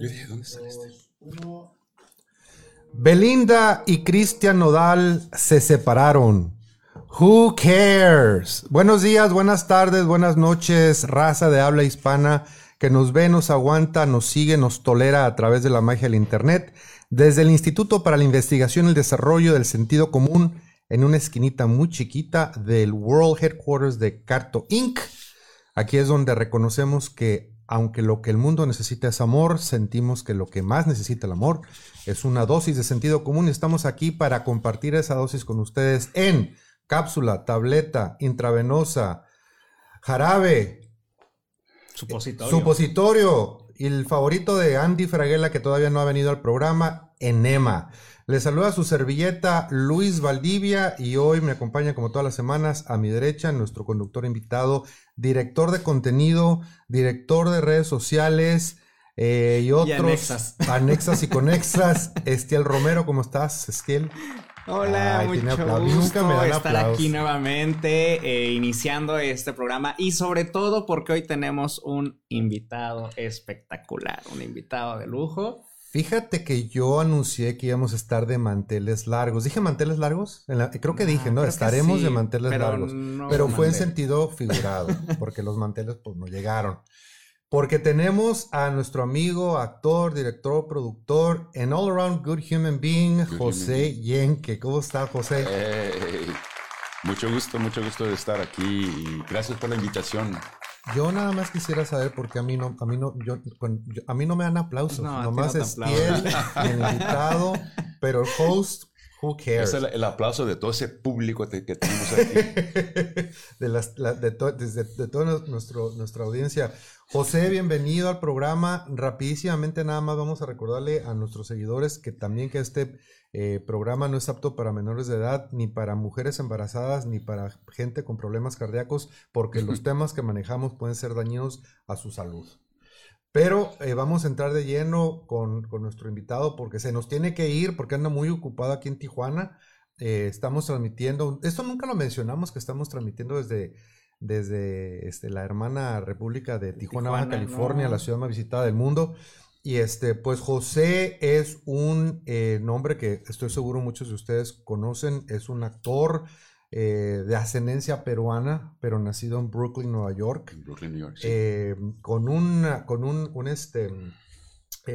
Yo dije, ¿dónde está este? Belinda y Cristian Nodal se separaron. Who cares? Buenos días, buenas tardes, buenas noches, raza de habla hispana que nos ve, nos aguanta, nos sigue, nos tolera a través de la magia del Internet. Desde el Instituto para la Investigación y el Desarrollo del Sentido Común, en una esquinita muy chiquita del World Headquarters de Carto Inc. Aquí es donde reconocemos que aunque lo que el mundo necesita es amor, sentimos que lo que más necesita el amor es una dosis de sentido común y estamos aquí para compartir esa dosis con ustedes en cápsula, tableta, intravenosa, jarabe, Supositorio. supositorio y el favorito de Andy Fraguela que todavía no ha venido al programa, Enema. Le saluda su servilleta Luis Valdivia y hoy me acompaña como todas las semanas a mi derecha nuestro conductor invitado, director de contenido, director de redes sociales eh, y otros anexas. anexas y conexas. Estiel Romero, ¿cómo estás, Estiel? Hola, Ay, mucho gusto Nunca me estar aplausos. aquí nuevamente eh, iniciando este programa y sobre todo porque hoy tenemos un invitado espectacular, un invitado de lujo. Fíjate que yo anuncié que íbamos a estar de manteles largos. ¿Dije manteles largos? En la- creo que dije, Ah, ¿no? Estaremos sí, de manteles pero largos. no pero fue en sentido figurado, porque los manteles pues no llegaron. Porque tenemos a nuestro amigo, actor, director, productor, an all around good human being, Good José Yenke. ¿Cómo está, José? Hey, mucho gusto, mucho gusto de estar aquí y gracias por la invitación. Yo nada más quisiera saber por qué a mí no, a mí no, yo, con- yo- a mí no me dan aplausos. No, Nomás no te Estiel, el invitado, pero el host, who cares? Es el, el aplauso de todo ese público que tenemos aquí. de, las, la- de, to- desde- de toda nuestro, nuestra audiencia. José, bienvenido al programa. Rapidísimamente nada más vamos a recordarle a nuestros seguidores que también que este eh, programa no es apto para menores de edad, ni para mujeres embarazadas, ni para gente con problemas cardíacos, porque los temas que manejamos pueden ser dañinos a su salud. Pero eh, vamos a entrar de lleno con, con nuestro invitado porque se nos tiene que ir porque anda muy ocupado aquí en Tijuana. Eh, estamos transmitiendo, esto nunca lo mencionamos, que estamos transmitiendo desde, desde este, la hermana República de Tijuana, Baja California, no. la ciudad más visitada del mundo. Y este, pues José es un eh, nombre que estoy seguro muchos de ustedes conocen, es un actor eh, de ascendencia peruana, pero nacido en Brooklyn, Nueva York Brooklyn, New York. sí. eh, con una, con un, un, este,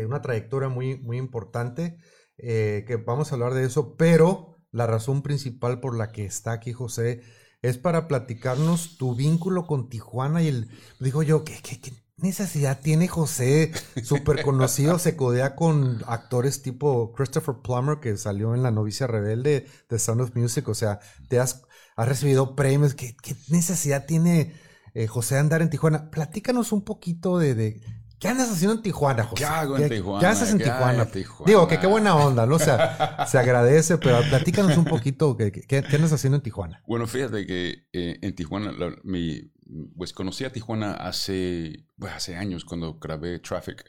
una trayectoria muy, muy importante, que vamos a hablar de eso, pero la razón principal por la que está aquí José es para platicarnos tu vínculo con Tijuana y el, digo yo, ¿qué, qué, qué necesidad tiene José? Súper conocido, se codea con actores tipo Christopher Plummer, que salió en La novicia rebelde de Sound of Music, o sea, te has, has recibido premios, ¿qué, qué necesidad tiene eh, José andar en Tijuana? Platícanos un poquito de, de- ¿qué andas haciendo en Tijuana, José? ¿Qué hago en Tijuana? ¿Qué haces en ¿Qué hago Tijuana? Digo, que qué buena onda, ¿no? O sea, se agradece, pero platícanos un poquito, ¿qué, qué, qué andas haciendo en Tijuana? Bueno, fíjate que eh, en Tijuana, la- mi, pues conocí a Tijuana hace, bueno, hace años cuando grabé Traffic.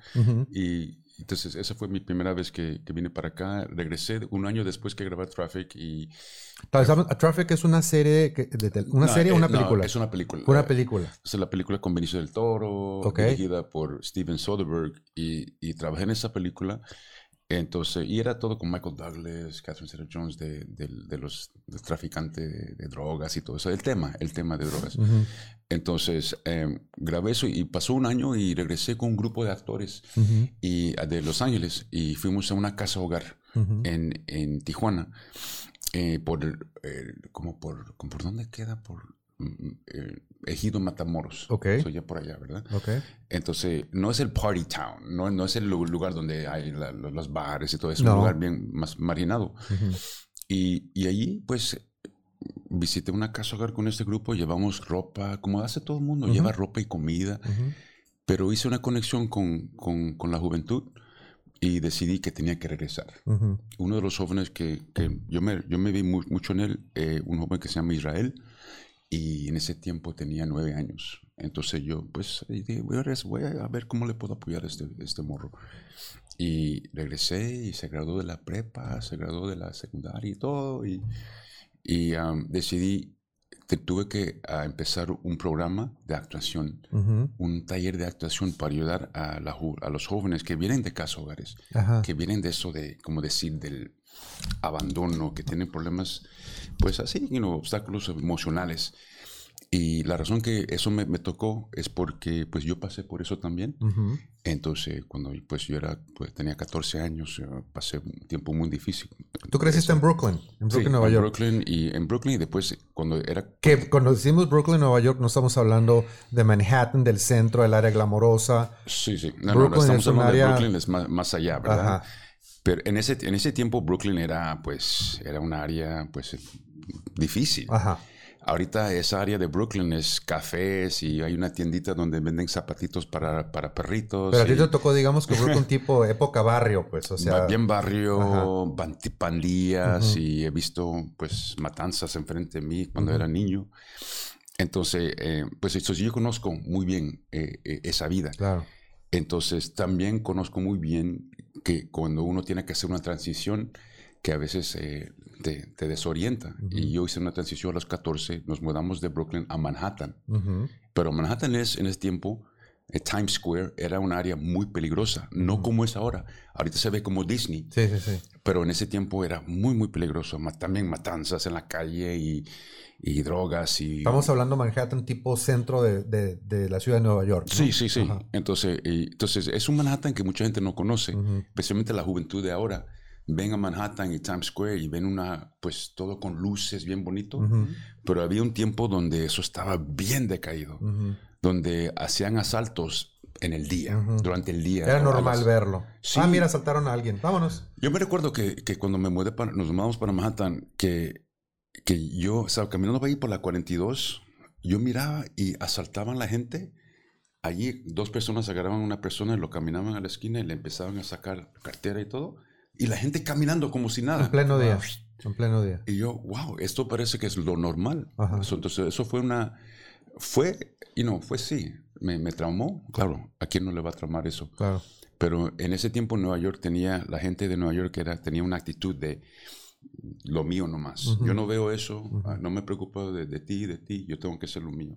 Y entonces esa fue mi primera vez que, que vine para acá. Regresé un año después que grabé Traffic y... Traffic es una serie, que- de tel- una No, serie o eh, una no, película. es una película. Una película. Es la película con Benicio del Toro, dirigida por Steven Soderbergh, y, y trabajé en esa película. Entonces, y era todo con Michael Douglas, Catherine Zeta-Jones, de, de- de los del traficante de, de drogas y todo eso. El tema, el tema de drogas. Entonces, eh, grabé eso y pasó un año y regresé con un grupo de actores y, de Los Ángeles y fuimos a una casa hogar en, en Tijuana. eh, por, el- como por, como ¿por dónde queda? Por eh, Ejido Matamoros. Ok. Soy ya por allá, ¿verdad? Ok. Entonces, no es el party town, no, no es el lu- lugar donde hay la- lo- los bares y todo, es un No. lugar bien más marginado. Ujú. Y, y allí, pues, visité una casa hogar con este grupo, llevamos ropa, como hace todo el mundo, Ujú. lleva ropa y comida, Ujú. pero hice una conexión con, con, con la juventud y decidí que tenía que regresar. Ujú. Uno de los jóvenes que, que yo, me, yo me vi mu- mucho en él, eh, un joven que se llama Israel, y en ese tiempo tenía nueve años. Entonces yo, pues, dije, voy a, ver cómo le puedo apoyar a este, este morro. Y regresé y se graduó de la prepa, se graduó de la secundaria y todo. Y, y um, decidí te- tuve que empezar un programa de actuación, Ujú. un taller de actuación para ayudar a, la a los jóvenes que vienen de casa hogares, Ajá. que vienen de eso de, como decir, del abandono, que tienen problemas, pues así, you know, obstáculos emocionales. Y la razón que eso me, me tocó es porque pues yo pasé por eso también. Ujú. Entonces, cuando pues yo era, pues tenía 14 años, eh, pasé un tiempo muy difícil. Tú creciste en Brooklyn, en Brooklyn, Sí, Nueva en York. Brooklyn y en Brooklyn y después cuando era Que cuando decimos Brooklyn, Nueva York, no estamos hablando de Manhattan, del centro, del área glamorosa. Sí, sí. No, no, Brooklyn estamos es hablando área- de Brooklyn, es más, más allá, ¿verdad? Ajá. Pero en ese, en ese tiempo Brooklyn era, pues, era una área, pues, difícil. Ajá. Ahorita esa área de Brooklyn es cafés y hay una tiendita donde venden zapatitos para, para perritos. Pero a ti te tocó, digamos, que Brooklyn tipo época barrio, pues, o sea. bien barrio, pandillas Ujú. y he visto, pues, matanzas enfrente de mí cuando era niño. Entonces, eh, pues, eso yo conozco muy bien eh, eh, esa vida. Claro. Entonces también conozco muy bien que cuando uno tiene que hacer una transición, que a veces eh, te, te desorienta. Y yo hice una transición a los 14, nos mudamos de Brooklyn a Manhattan. Pero Manhattan es, en ese tiempo, Times Square era un área muy peligrosa, no como es ahora. Ahorita se ve como Disney, Sí, sí, sí. pero en ese tiempo era muy, muy peligroso. También matanzas en la calle y, y drogas y... Estamos hablando Manhattan tipo centro de, de- de la ciudad de Nueva York. ¿no? Sí, sí, sí. Ajá. Entonces, y- entonces, es un Manhattan que mucha gente no conoce, especialmente la juventud de ahora. Ven a Manhattan y Times Square y ven una, pues todo con luces, bien bonito. Pero había un tiempo donde eso estaba bien decaído. Donde hacían asaltos en el día, durante el día. Era normal las- verlo. Sí. Ah, mira, saltaron a alguien. Vámonos. Yo me recuerdo que, que cuando me mudé para, nos mudamos para Manhattan, que, que yo estaba caminando por ahí por la 42, yo miraba y asaltaban la gente. Allí dos personas agarraban a una persona y lo caminaban a la esquina y le empezaban a sacar cartera y todo. Y la gente caminando como si nada. En pleno día. En pleno día. Y yo, wow, esto parece que es lo normal. Ajá. Entonces, eso fue una, fue, y no, fue sí, me, me traumó. Claro, ¿a quién no le va a traumar eso? Claro. Pero en ese tiempo Nueva York tenía, la gente de Nueva York era, tenía una actitud de lo mío nomás. Ujú. Yo no veo eso, ah, no me preocupo de, de ti, de ti, yo tengo que hacer lo mío.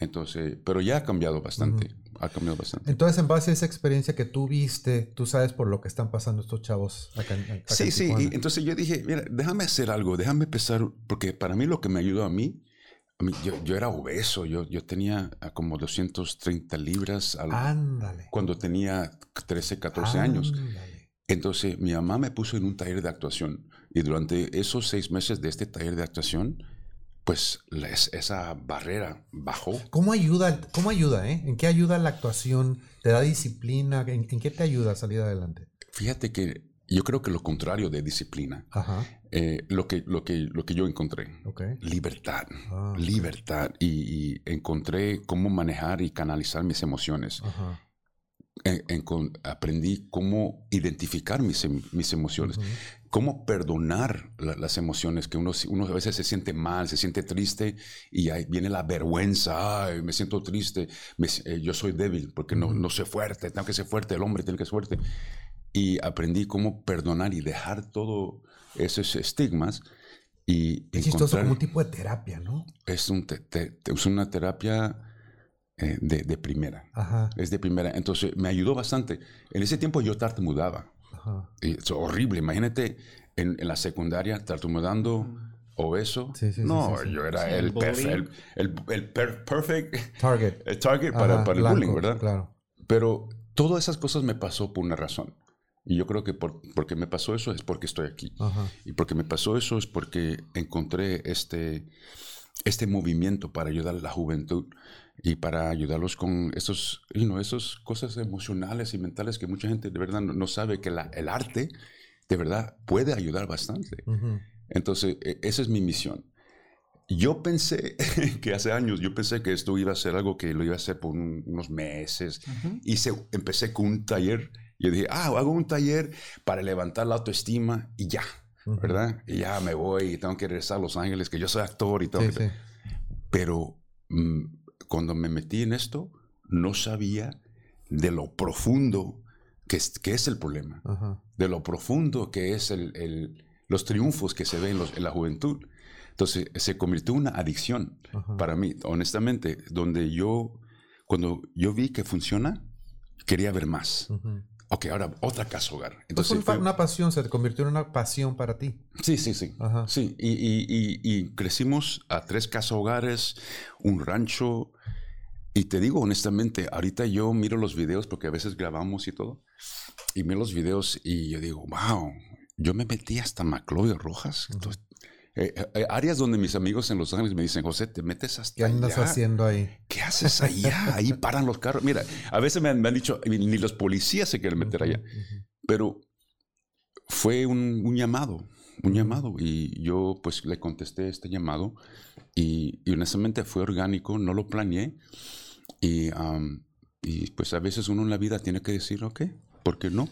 Entonces, pero ya ha cambiado bastante, ha cambiado bastante. Entonces, en base a esa experiencia que tú viste, tú sabes por lo que están pasando estos chavos acá en, acá Sí, en sí, y entonces yo dije, mira, déjame hacer algo, déjame empezar, porque para mí lo que me ayudó a mí, a mí, yo, yo era obeso, yo, yo tenía como 230 libras al- Ándale. cuando tenía 13, 14 años. Ándale. Entonces mi mamá me puso en un taller de actuación y durante esos seis meses de este taller de actuación, pues esa barrera bajó. ¿Cómo ayuda, cómo ayuda, eh? ¿En qué ayuda la actuación? ¿Te da disciplina? ¿En, en qué te ayuda a salir adelante? Fíjate que yo creo que lo contrario de disciplina, Ajá. Eh, lo, que, lo, que, lo que yo encontré, Ok. libertad, Ah, libertad y, y encontré cómo manejar y canalizar mis emociones. Ajá. En- encon- aprendí cómo identificar mis, em- mis emociones. Ujú. cómo perdonar la- las emociones, que uno, uno a veces se siente mal, se siente triste y ahí viene la vergüenza, ay, me siento triste, me eh, yo soy débil porque no, no soy fuerte, tengo que ser fuerte, el hombre tiene que ser fuerte. Y aprendí cómo perdonar y dejar todo esos estigmas y Es chistoso, como un tipo de terapia, ¿no? es, un te- te- te- es una terapia eh, de, de primera. Ajá. Es de primera. Entonces me ayudó bastante. En ese tiempo yo tartamudeaba. Ajá. Y Es horrible. Imagínate en, en la secundaria tartamudeando, obeso. Sí, sí, sí, no, sí, sí. yo era Sí, el, perfe- el, el- el per- perfect Target. el target para, Ajá, para el blanco, bullying, ¿verdad? Claro. Pero todas esas cosas me pasó por una razón. Y yo creo que por, porque me pasó eso es porque estoy aquí. Ajá. Y porque me pasó eso es porque encontré este, este movimiento para ayudar a la juventud y para ayudarlos con esos, you know, esas cosas emocionales y mentales que mucha gente de verdad no, no sabe que la- el arte de verdad puede ayudar bastante. Ujú. Entonces, e- esa es mi misión. Yo pensé que hace años, yo pensé que esto iba a ser algo que lo iba a hacer por un- unos meses. Hice, empecé con un taller. Yo dije, ah, hago un taller para levantar la autoestima y ya, Ujú. ¿verdad? Y ya me voy y tengo que regresar a Los Ángeles, que yo soy actor y todo. Sí, sí. Pero mm, cuando me metí en esto, no sabía de lo profundo que es, que es el problema Ajá. de lo profundo que es el, el- los triunfos que se ven en, los- en la juventud. Entonces se convirtió en una adicción para mí, honestamente, donde yo, cuando yo vi que funciona, quería ver más. Ok, ahora otra casa hogar. Pues Entonces, fue una pasión, se te convirtió en una pasión para ti. Sí, sí, sí. Sí, y, y, y, crecimos a tres casas hogares, un rancho. Y te digo honestamente, ahorita yo miro los videos porque a veces grabamos y todo. Y miro los videos y yo digo, wow, yo me metí hasta Maclovio Rojas. Entonces, eh, eh, áreas donde mis amigos en Los Ángeles me dicen, José, te metes hasta ¿Qué andas haciendo ahí? ¿Qué haces allá? Ahí paran los carros. Mira, a veces me han, dicho, ni los policías se quieren meter allá. Pero fue un, llamado, un llamado. Y yo pues le contesté este llamado y, honestamente fue orgánico, no lo planeé. Y, y pues a veces uno en la vida tiene que decir, ok, ¿por qué no?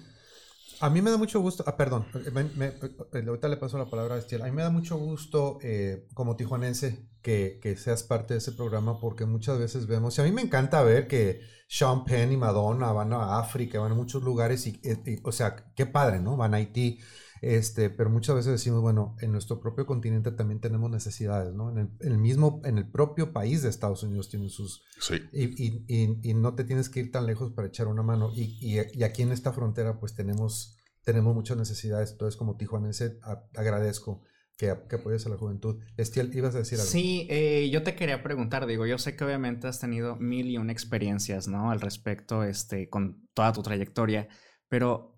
A mí me da mucho gusto, ah, perdón, me, eh, ahorita le paso la palabra a Estiel. A mí me da mucho gusto eh, como tijuanense que, que, seas parte de ese programa porque muchas veces vemos, y a mí me encanta ver que Sean Penn y Madonna van a África, van a muchos lugares, y, y, o sea, qué padre, ¿no? Van a Haití, este, pero muchas veces decimos, bueno, en nuestro propio continente también tenemos necesidades, ¿no? En el, mismo, en el propio país de Estados Unidos tienen sus... Sí. Y, y, y, no te tienes que ir tan lejos para echar una mano. Y, aquí en esta frontera pues tenemos, tenemos muchas necesidades. Entonces como tijuanense agradezco que, que, apoyes a la juventud. Estiel, ibas a decir algo. Sí, eh, yo te quería preguntar, digo, yo sé que obviamente has tenido mil y una experiencias, ¿no? Al respecto, este, con toda tu trayectoria, pero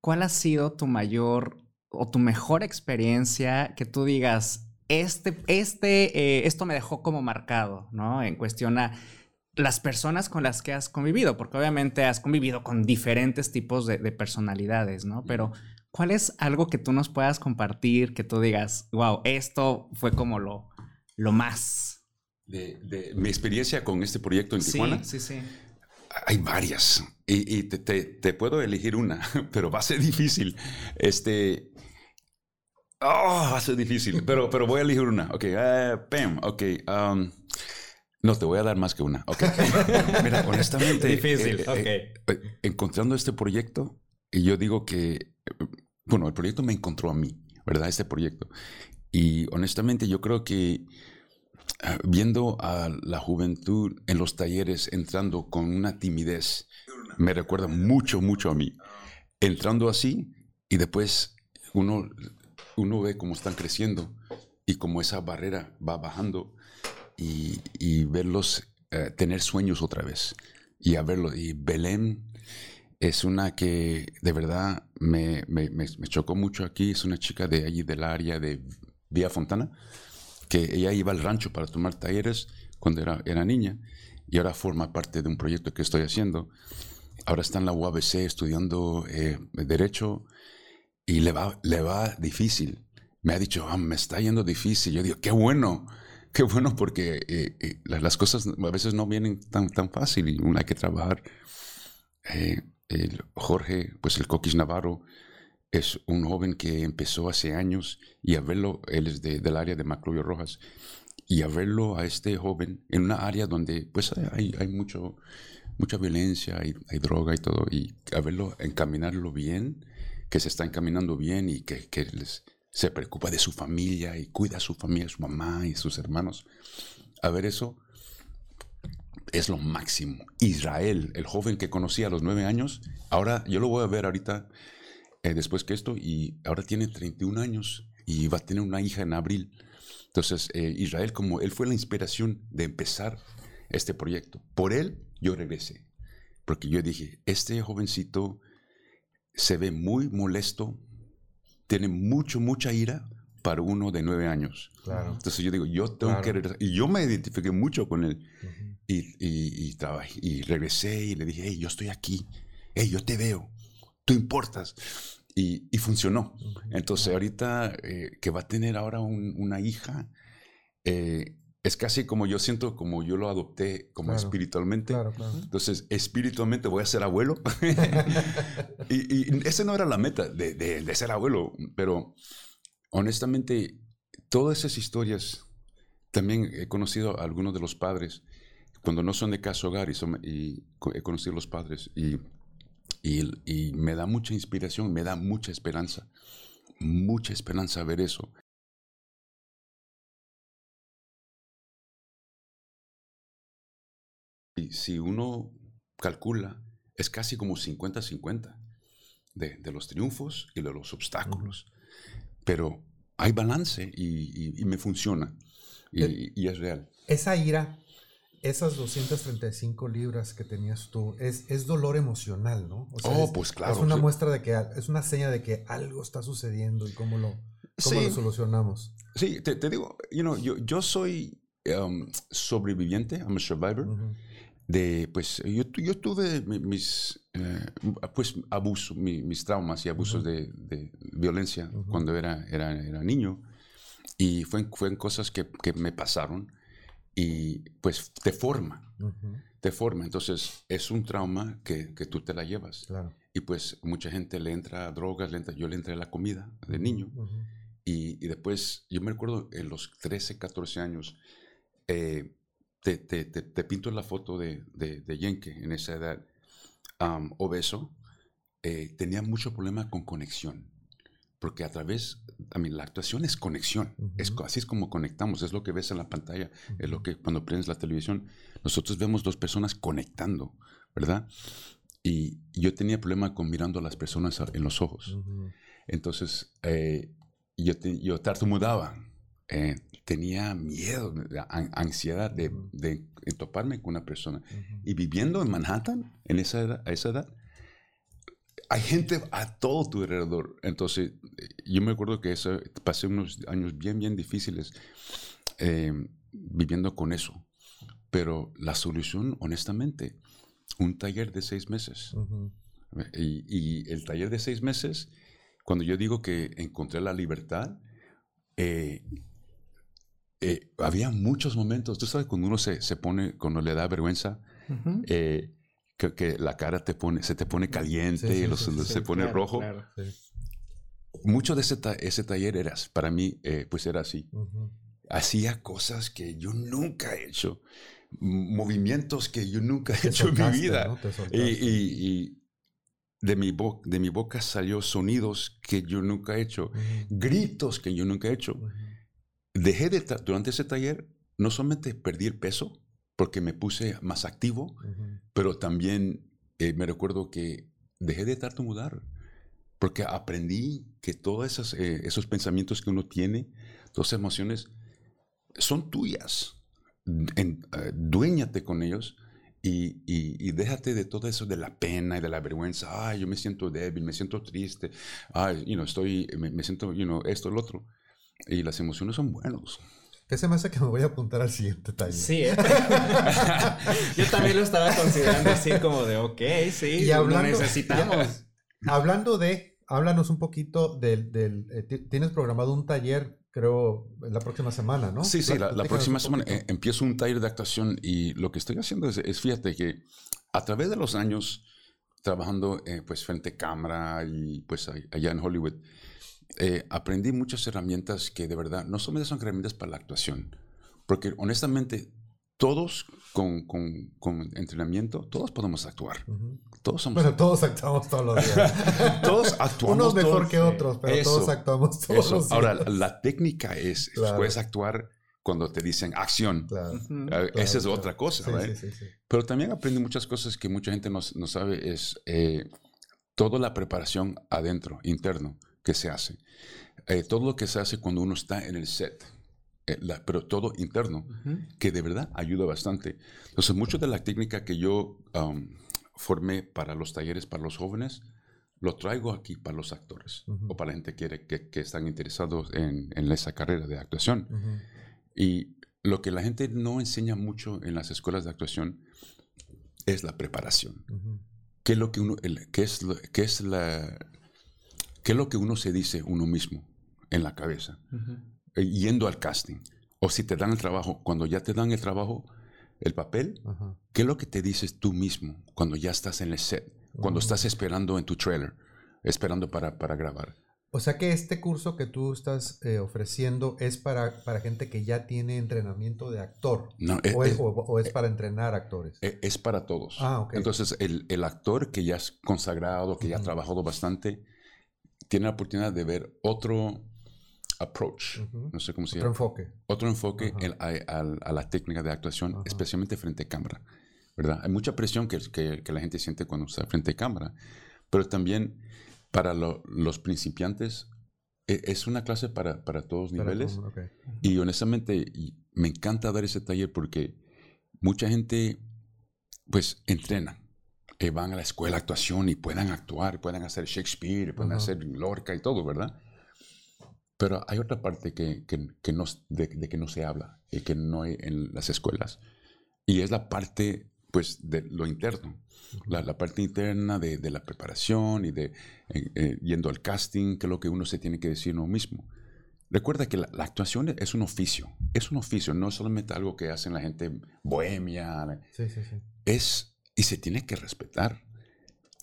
¿cuál ha sido tu mayor o tu mejor experiencia que tú digas, este, este, eh, esto me dejó como marcado, ¿no? En cuestión a las personas con las que has convivido, porque obviamente has convivido con diferentes tipos de, personalidades, ¿no? Pero, ¿cuál es algo que tú nos puedas compartir, que tú digas, wow, esto fue como lo, lo más? De, mi experiencia con este proyecto en Tijuana. Sí, sí, sí. Hay varias. Y, te, puedo elegir una, pero va a ser difícil. Este. Oh, va a ser difícil, pero, pero voy a elegir una. Ok, uh, Pam, ok. Um, no, te voy a dar más que una. Ok. Mira, honestamente. Difícil, eh, ok. Eh, encontrando este proyecto, y yo digo que. Bueno, el proyecto me encontró a mí, ¿verdad? Este proyecto. Y honestamente, yo creo que viendo a la juventud en los talleres entrando con una timidez me recuerda mucho, mucho a mí. Entrando así y después uno, uno ve cómo están creciendo y cómo esa barrera va bajando y, verlos eh, tener sueños otra vez y a verlo. Y Belén es una que de verdad me, me, me, chocó mucho aquí. Es una chica de allí del área de Vía Fontana, que ella iba al rancho para tomar talleres cuando era, era niña y ahora forma parte de un proyecto que estoy haciendo ahora está en la UABC estudiando eh, Derecho y le va, le va difícil. Me ha dicho, ah, me está yendo difícil. Yo digo, qué bueno, qué bueno porque eh, eh, las cosas a veces no vienen tan, tan fácil y uno hay que trabajar. Jorge, pues el Coquis Navarro, es un joven que empezó hace años y a verlo, él es del área de Maclovio Rojas, y a verlo a este joven en una área donde pues hay, hay mucho mucha violencia, hay, droga y todo, y a verlo, encaminarlo bien, que se está encaminando bien y que, que les, se preocupa de su familia y cuida a su familia, su mamá y sus hermanos. A ver eso es lo máximo. Israel, el joven que conocí a los nueve años, ahora yo lo voy a ver ahorita, eh, después que esto, y ahora tiene 31 años y va a tener una hija en abril. Entonces, eh, Israel, como él fue la inspiración de empezar este proyecto, por él yo regresé. Porque yo dije, este jovencito se ve muy molesto, tiene mucho, mucha ira para uno de nueve años. Entonces yo digo, yo tengo que regresar. Y yo me identifiqué mucho con él. y, y, y, regresé y le dije, hey, yo estoy aquí. Hey, yo te veo. Tú importas. Y, funcionó. Entonces ahorita eh, que va a tener ahora una hija, eh, es casi como yo siento, como yo lo adopté como espiritualmente. Entonces, espiritualmente voy a ser abuelo. y, y esa no era la meta de, de, ser abuelo, pero honestamente, todas esas historias, también he conocido a algunos de los padres, cuando no son de casa hogar, y, son, y he conocido a los padres, y, y me da mucha inspiración, me da mucha esperanza, mucha esperanza ver eso. Si uno calcula, es casi como 50-50 de, de, los triunfos y de los obstáculos. Pero hay balance y, y, me funciona. Y, y, es real. Esa ira, esas 235 libras que tenías tú, es, es dolor emocional, ¿no? O sea, oh, pues claro. Es una muestra de que, es una seña de que algo está sucediendo y cómo lo, cómo lo solucionamos. Sí, te, te digo, you know, yo, yo soy um, sobreviviente, I'm a survivor. De, pues, yo, yo tuve mis, eh, pues, abusos, mis, traumas y abusos de, de, violencia cuando era, era, era, niño. Y fue, fueron cosas que, que, me pasaron y, pues, te forma. Te forma. Entonces, es un trauma que, que tú te la llevas. Claro. Y, pues, mucha gente le entra a drogas, le entra, yo le entré a la comida de niño. Y, y, después, yo me recuerdo en los 13, 14 años, eh, te, te, te, pinto la foto de, de, de Yenke en esa edad, obeso, eh, tenía mucho problema con conexión. Porque a través, a mí, la actuación es conexión. es, así es como conectamos. Es lo que ves en la pantalla. Es lo que cuando prendes la televisión, nosotros vemos dos personas conectando, ¿verdad? Y yo tenía problema con mirando a las personas en los ojos. Entonces, eh, yo, yo tartamudaba. Eh, tenía miedo, ansiedad de, de, toparme con una persona. Y viviendo en Manhattan, en esa edad, a esa edad, hay gente a todo tu alrededor. Entonces, yo me acuerdo que eso, pasé unos años bien, bien difíciles eh, viviendo con eso. Pero la solución, honestamente, un taller de seis meses. y, y, el taller de seis meses, cuando yo digo que encontré la libertad, eh, eh, había muchos momentos, tú sabes, cuando uno se, se pone, cuando le da vergüenza, eh, que, la cara te pone, se te pone caliente, y se pone rojo. Mucho de ese, ese taller era, para mí, eh, pues era así. Hacía cosas que yo nunca he hecho, movimientos que yo nunca he hecho en mi vida. Y, y, de mi, de mi boca salió sonidos que yo nunca he hecho, gritos que yo nunca he hecho dejé de, durante ese taller, no solamente perdí el peso, porque me puse más activo, pero también eh, me recuerdo que dejé de tartamudear, porque aprendí que todos esos, eh, esos pensamientos que uno tiene, todas esas emociones, son tuyas. En, eh, duéñate con ellos y, y, déjate de todo eso de la pena y de la vergüenza. Ay, yo me siento débil, me siento triste. Ay, you know, estoy, me, me siento, you know, esto, lo otro. Y las emociones son buenos. ¿Qué se me hace que me voy a apuntar al siguiente taller? Sí, ¿eh? yo también lo estaba considerando así como de, ok, sí, y hablando, lo necesitamos. hablando de, háblanos un poquito del, del eh, tienes programado un taller, creo, la próxima semana, ¿no? Sí, sí, la, próxima semana eh, empiezo un taller de actuación y lo que estoy haciendo es, fíjate que a través de los años trabajando pues frente a cámara y pues allá en Hollywood, eh, aprendí muchas herramientas que de verdad no solamente son herramientas para la actuación, porque honestamente todos con, con, con entrenamiento, todos podemos actuar. Todos somos... Bueno, todos actuamos todos los días. todos actuamos. Unos mejor que otros, pero todos actuamos todos los días. Ahora, la técnica es, puedes actuar cuando te dicen acción. Eh, esa es otra cosa, sí, sí, Pero también aprendí muchas cosas que mucha gente no, no sabe, es eh, toda la preparación adentro, interno que se hace. Eh, todo lo que se hace cuando uno está en el set, eh, pero todo interno, que de verdad ayuda bastante. Entonces, mucho de la técnica que yo um, formé para los talleres para los jóvenes, lo traigo aquí para los actores o para la gente que, que, que están interesados en, en, esa carrera de actuación. Y lo que la gente no enseña mucho en las escuelas de actuación es la preparación. ¿Qué es lo que uno, qué es, qué es la, ¿Qué es lo que uno se dice uno mismo en la cabeza? Eh, yendo al casting. O si te dan el trabajo, cuando ya te dan el trabajo, el papel, ¿qué es lo que te dices tú mismo cuando ya estás en el set? Cuando estás esperando en tu trailer, esperando para, para grabar. O sea que este curso que tú estás eh, ofreciendo es para, para gente que ya tiene entrenamiento de actor. No, o, es, para entrenar actores. Es, para todos. Ah. Entonces, el, el, actor que ya es consagrado, que ya ha trabajado bastante, tiene la oportunidad de ver otro approach, no sé cómo se llama. Otro enfoque. Otro enfoque a, la técnica de actuación, especialmente frente a cámara. ¿verdad? Hay mucha presión que, que, que la gente siente cuando está frente a cámara, pero también para lo- los principiantes e- es una clase para, para todos Para niveles. todo. Y honestamente, me encanta dar ese taller porque mucha gente, pues, entrena. Eh, van a la escuela de actuación y puedan actuar, puedan hacer Shakespeare, pueden Ajá. hacer Lorca y todo, ¿verdad? Pero hay otra parte que, que- que no, de, de que no se habla y que no hay en las escuelas. Y es la parte, pues, de lo interno. La, la parte interna de, de la preparación y de eh, eh, yendo al casting, que es lo que uno se tiene que decir uno mismo. Recuerda que la, la actuación es un oficio, es un oficio, no solamente algo que hacen la gente bohemia, Sí, sí, sí. es y se tiene que respetar.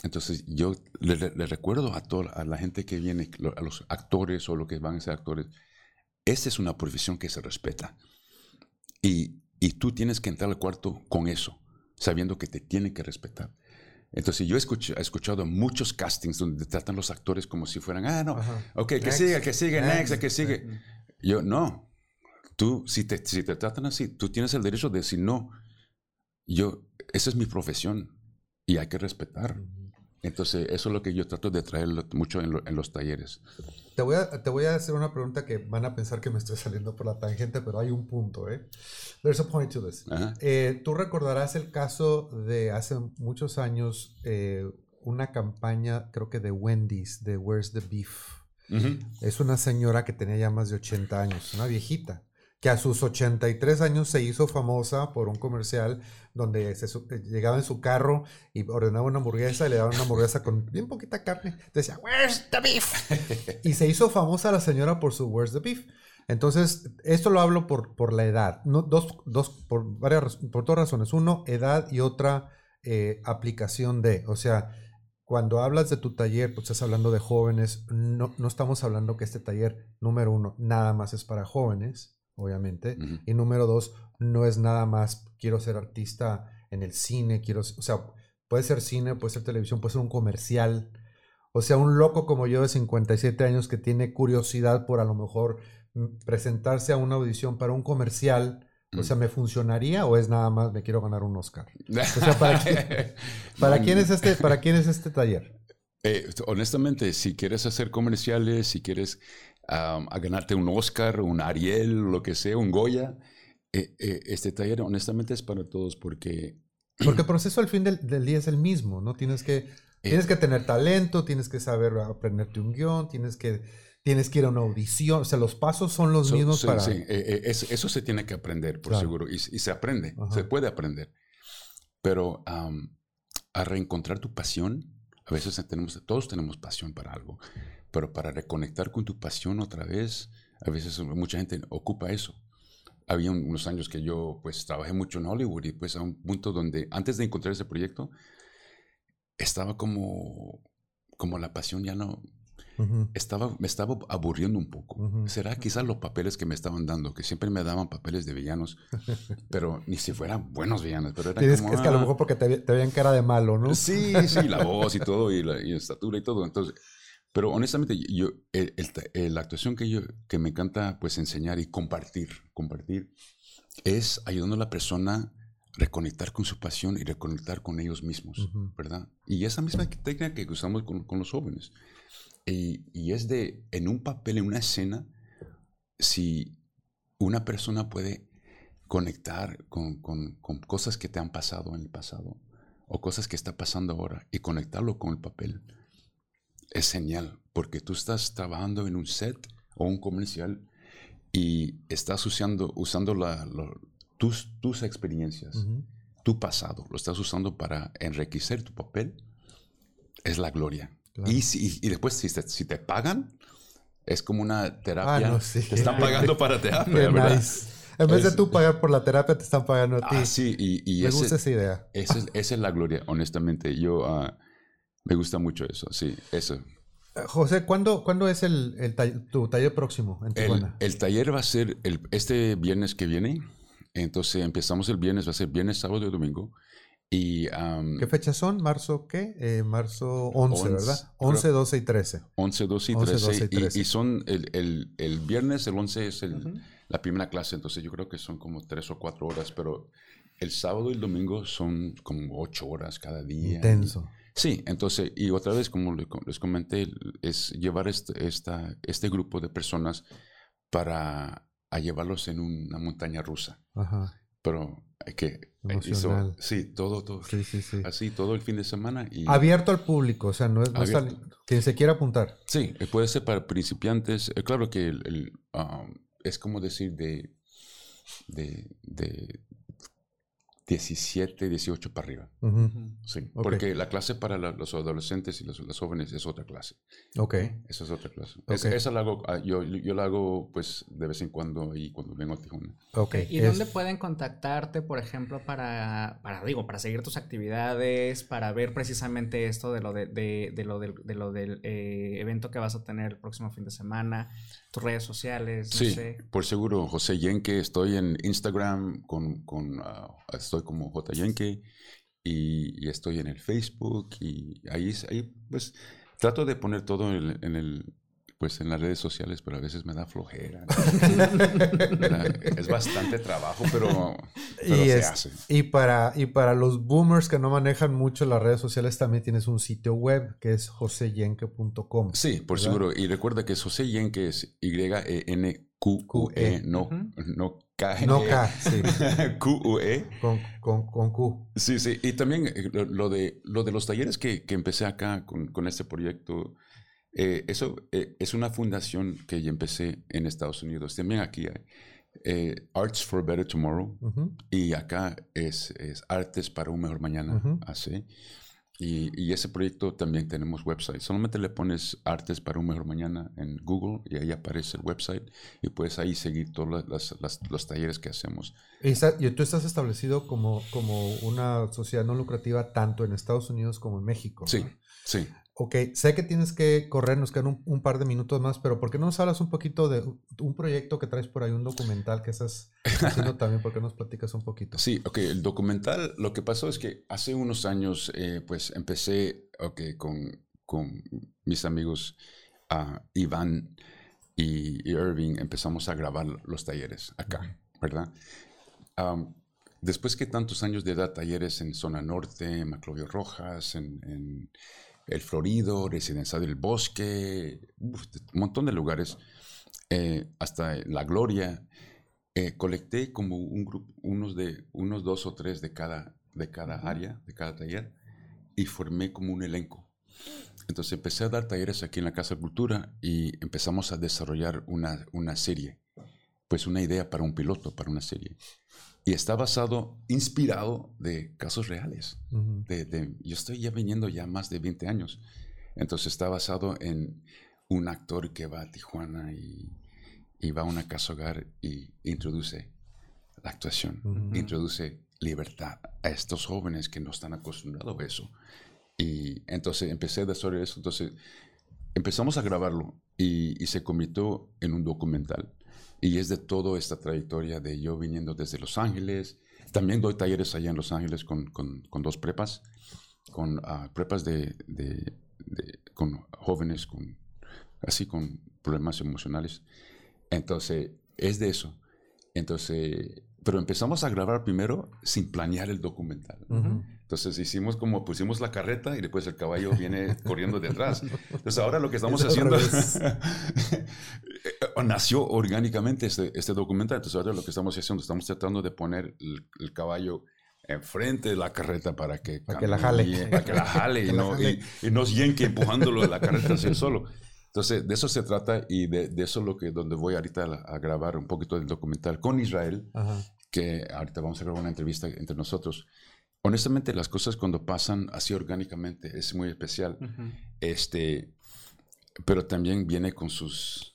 Entonces yo le, le- le recuerdo a toda a la gente que viene, lo- a los actores o los que van a ser actores, esta es una profesión que se respeta. Y, y tú tienes que entrar al cuarto con eso, sabiendo que te tienen que respetar. Entonces yo he escuch- he escuchado muchos castings donde tratan los actores como si fueran, ah, no, Ajá. ok, que siga, que siga, next, next. que sigue. Yo, no. Tú, si te, si te tratan así, tú tienes el derecho de decir no. Yo, esa es mi profesión y hay que respetar. Entonces, eso es lo que yo trato de traer mucho en, lo- en los talleres. Te voy, a, te voy a hacer una pregunta que van a pensar que me estoy saliendo por la tangente, pero hay un punto, ¿eh? There's a point to this. Eh, Tú recordarás el caso de hace muchos años, eh, una campaña, creo que de Wendy's, de Where's the Beef. Ujú. Es una señora que tenía ya más de 80 años, una viejita, que a sus 83 años se hizo famosa por un comercial donde se eh, llegaba en su carro y ordenaba una hamburguesa y le daban una hamburguesa con bien poquita carne. Decía, Where's the beef? y se hizo famosa la señora por su Where's the beef. Entonces, esto lo hablo por, por la edad. Dos, dos, por, varias, por dos razones. Uno, edad y otra, eh, aplicación de. O sea, cuando hablas de tu taller, pues estás hablando de jóvenes. No, no estamos hablando que este taller, número uno, nada más es para jóvenes, obviamente. Y número dos, no es nada más, quiero ser artista en el cine, quiero, o sea, puede ser cine, puede ser televisión, puede ser un comercial. O sea, un loco como yo de 57 años que tiene curiosidad por a lo mejor mm, presentarse a una audición para un comercial, o sea, ¿me funcionaría o es nada más me quiero ganar un Oscar? O sea, ¿para quién, para No, quién es este, para quién es este taller? Eh, honestamente, si quieres hacer comerciales, si quieres a ganarte un Oscar, un Ariel, lo que sea, un Goya, eh, eh, este taller honestamente es para todos porque Porque el proceso al fin del, del día es el mismo, ¿no? Tienes que, tienes que tener talento, tienes que saber aprenderte un guion, tienes que, tienes que ir a una audición, o sea, los pasos son los So- mismos sí, para... sí, eh, eh, es- eso se tiene que aprender, por Claro. seguro, y, y se aprende, Ajá. se puede aprender. Pero a reencontrar tu pasión, a veces tenemos, todos tenemos pasión para algo, pero para reconectar con tu pasión otra vez, a veces mucha gente ocupa eso. Había un- unos años que yo pues trabajé mucho en Hollywood y pues a un punto donde antes de encontrar ese proyecto estaba como como la pasión ya no estaba, me estaba aburriendo un poco. Ujú. Será quizás los papeles que me estaban dando, que siempre me daban papeles de villanos, pero ni si fueran buenos villanos, pero eran Tienes- como, es que a lo ah, mejor porque te, te veían cara de malo, ¿no? Sí, sí, la voz y todo, y la, y la estatura y todo. Entonces, pero honestamente, yo, el- el ta- el- la actuación que yo, que me encanta pues enseñar y compartir, compartir, es ayudando a la persona a reconectar con su pasión y reconectar con ellos mismos. ¿verdad? Y esa misma técnica que usamos con, con los jóvenes. Y, y es de, en un papel, en una escena, si una persona puede conectar con, con- con cosas que te han pasado en el pasado o cosas que está pasando ahora y conectarlo con el papel, es genial, porque tú estás trabajando en un set o un comercial y estás usando, usando la- lo- tus, tus experiencias, Ujú. tu pasado, lo estás usando para enriquecer tu papel, es la gloria. Claro. Y, si, y después, si te, si te pagan, es como una terapia. Ah, no, sí. Te están pagando para terapia, ¿verdad? nice. En vez de Es- tú pagar por la terapia, te están pagando a ti. Ah, sí, y, y Me ese- gusta esa idea. esa, es, esa es la gloria, honestamente. Yo ah, me gusta mucho eso, sí, eso. Eh, José, ¿cuándo, ¿cuándo es el, el tall- tu taller próximo en El, Tijuana? el taller va a ser el, este viernes que viene. Entonces empezamos el viernes, va a ser viernes, sábado y domingo. Y am, ¿Qué fechas son? ¿Marzo qué? Eh, marzo 11, Once, ¿verdad? creo- 11, 12 y 13. 11, 12 y 11, 13. 12 y y, 13. y son el, el- el viernes, el 11 es el- Ujú. la primera clase, entonces yo creo que son como tres o cuatro horas, pero el sábado y el domingo son como ocho horas cada día. Intenso. Sí, entonces, y otra vez, como le- les comenté, es llevar este, esta, este grupo de personas para a llevarlos en una montaña rusa. Ajá. Pero hay que... hizo- Emocional. sí, todo, todo. Sí, sí, sí. Así, todo el fin de semana. Y, Abierto al público, o sea, no es, no es Abierto. al- quien se quiera apuntar. Sí, eh, puede ser para principiantes. Eh, claro que el, el, um, es como decir de, de, de 17, 18 para arriba. Ujú. Sí, Ok. porque la clase para la- los adolescentes y los, los jóvenes es otra clase. Ok. Esa es otra clase. Ok. Esa, esa la hago, ah, yo, yo la hago pues de vez en cuando ahí cuando vengo a Tijuana. Ok. ¿Y es- dónde pueden contactarte, por ejemplo, para, para, digo, para seguir tus actividades, para ver precisamente esto de lo, de, de- de lo del, de lo del eh, evento que vas a tener el próximo fin de semana, tus redes sociales, no Sí, sé. por seguro, José Yenke, estoy en Instagram con, con ah, estoy como J Yenke y, y estoy en el Facebook y ahí, ahí pues trato de poner todo en, en el pues en las redes sociales, pero a veces me da flojera. ¿no? es bastante trabajo, pero, pero y, se es- hace. y para, y para los boomers que no manejan mucho las redes sociales, también tienes un sitio web que es joseyenke.com. Sí, por ¿verdad? seguro. Y recuerda que José Yenke es Y-E-N-Q-U-E, no, Ujú. no K. No K, sí, Q-U-E. con, con, con Q. Sí, sí. Y también eh, lo, de, lo de los talleres que, que empecé acá con, con este proyecto, eh, eso eh, es una fundación que ya empecé en Estados Unidos. También aquí hay eh, Arts for a Better Tomorrow. Y acá es, es Artes para un Mejor Mañana. Ujú. así. Y, y ese proyecto también tenemos website. Solamente le pones Artes para un Mejor Mañana en Google y ahí aparece el website y puedes ahí seguir todos las- las- los talleres que hacemos. Y, está- y tú estás establecido como, como una sociedad no lucrativa tanto en Estados Unidos como en México. ¿no? Sí, sí. Ok, sé que tienes que correr, nos quedan un, un par de minutos más, pero ¿por qué no nos hablas un poquito de un- proyecto que traes por ahí, un documental que estás haciendo también? ¿Por qué nos platicas un poquito? Sí, ok, el documental, lo que pasó es que hace unos años, eh, pues empecé, ok, con, con mis amigos ah, Iván y, y Irving, empezamos a grabar los talleres acá, ¿verdad? Después que tantos años de dar talleres en Zona Norte, en Maclovio Rojas, en, en El Florido, Residencia del Bosque, uf, un montón de lugares, eh, hasta La Gloria, eh, colecté como un grupo, unos de unos dos o tres de cada de cada área, de cada taller, y formé como un elenco. Entonces empecé a dar talleres aquí en la Casa de Cultura y empezamos a desarrollar una, una serie, pues una idea para un piloto, para una serie. Y está basado, inspirado de casos reales. Ujú. De, de- yo estoy ya viniendo ya más de 20 años. Entonces está basado en un actor que va a Tijuana y, y va a una casa hogar y introduce la actuación, Ujú. introduce libertad a estos jóvenes que no están acostumbrados a eso. Y entonces empecé a desarrollar eso. Entonces empezamos a grabarlo y, y se convirtió en un documental. Y es de toda esta trayectoria de yo viniendo desde Los Ángeles. También doy talleres allá en Los Ángeles con, con- con dos prepas, con ah, prepas de, de- de- con jóvenes con, así con problemas emocionales. Entonces, es de eso. Entonces, pero empezamos a grabar primero sin planear el documental. Ujú. Entonces hicimos como pusimos la carreta y después el caballo viene corriendo detrás. Entonces ahora lo que estamos Es haciendo nació orgánicamente este, este documental. Entonces ahora lo que estamos haciendo, estamos tratando de poner el, el caballo enfrente de la carreta para que, Para que la jale. para que la jale y, no, y, y no yenque empujándolo de la carreta hacia el solo. Entonces de eso se trata y de, de eso es lo que donde voy ahorita a, a grabar un poquito del documental con Israel Ajá. que ahorita vamos a grabar una entrevista entre nosotros. Honestamente, las cosas cuando pasan así orgánicamente es muy especial. Ujú. Este, pero también viene con sus,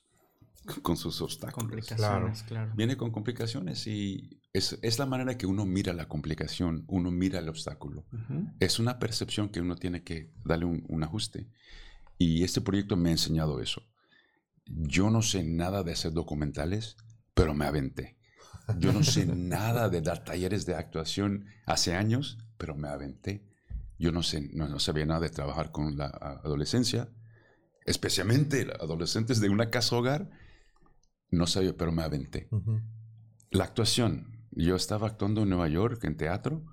con sus obstáculos. Complicaciones, claro. Viene con complicaciones y es, es la manera que uno mira la complicación, uno mira el obstáculo. Ujú. Es una percepción que uno tiene que darle un, un ajuste. Y este proyecto me ha enseñado eso. Yo no sé nada de hacer documentales, pero me aventé. Yo no sé nada de dar talleres de actuación hace años, pero me aventé. Yo no sé, no, no sabía nada de trabajar con la a- adolescencia, especialmente adolescentes de una casa hogar. No sabía, pero me aventé. La actuación yo estaba actuando en Nueva York en teatro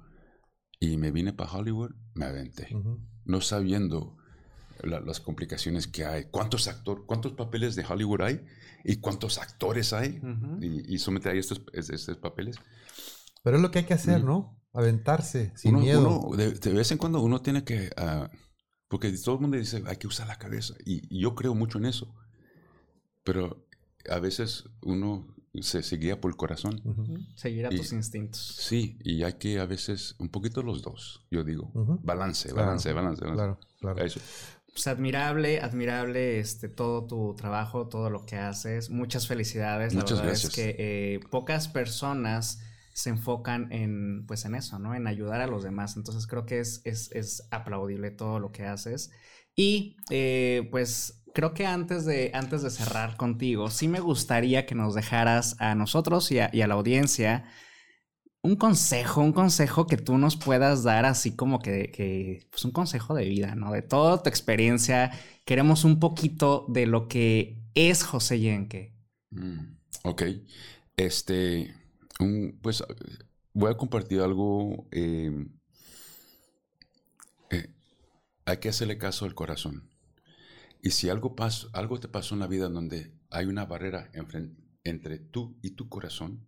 y me vine para Hollywood, me aventé. No sabiendo la- las complicaciones que hay, cuántos actores, cuántos papeles de Hollywood hay y cuántos actores hay. Y, y someter a estos, es- estos papeles. Pero es lo que hay que hacer. ¿no? Aventarse, sin uno, miedo. uno de, de vez en cuando uno tiene que, ah, porque todo el mundo dice, hay que usar la cabeza. Y, y yo creo mucho en eso. Pero a veces uno se, se guía por el corazón. Seguir a Y- tus instintos. Sí, y hay que a veces, un poquito los dos, yo digo. Balance, Claro, balance, balance, balance. Claro, claro. Eso. Pues admirable, admirable este, todo tu trabajo, todo lo que haces. Muchas felicidades. Muchas la verdad gracias. es que eh, pocas personas se enfocan en, pues en eso, ¿no? En ayudar a los demás. Entonces creo que es, es, es aplaudible todo lo que haces. Y eh, pues creo que antes de, antes de cerrar contigo, sí me gustaría que nos dejaras a nosotros y a, la audiencia un consejo, un consejo que tú nos puedas dar así como que, pues un consejo de vida, ¿no? De toda tu experiencia. Queremos un poquito de lo que es José Yenke. Mm, ok. Este, pues voy a compartir algo. eh, eh, hay que hacerle caso al corazón. Y si algo, pas- algo te pasó en la vida donde hay una barrera entre tú y tu corazón,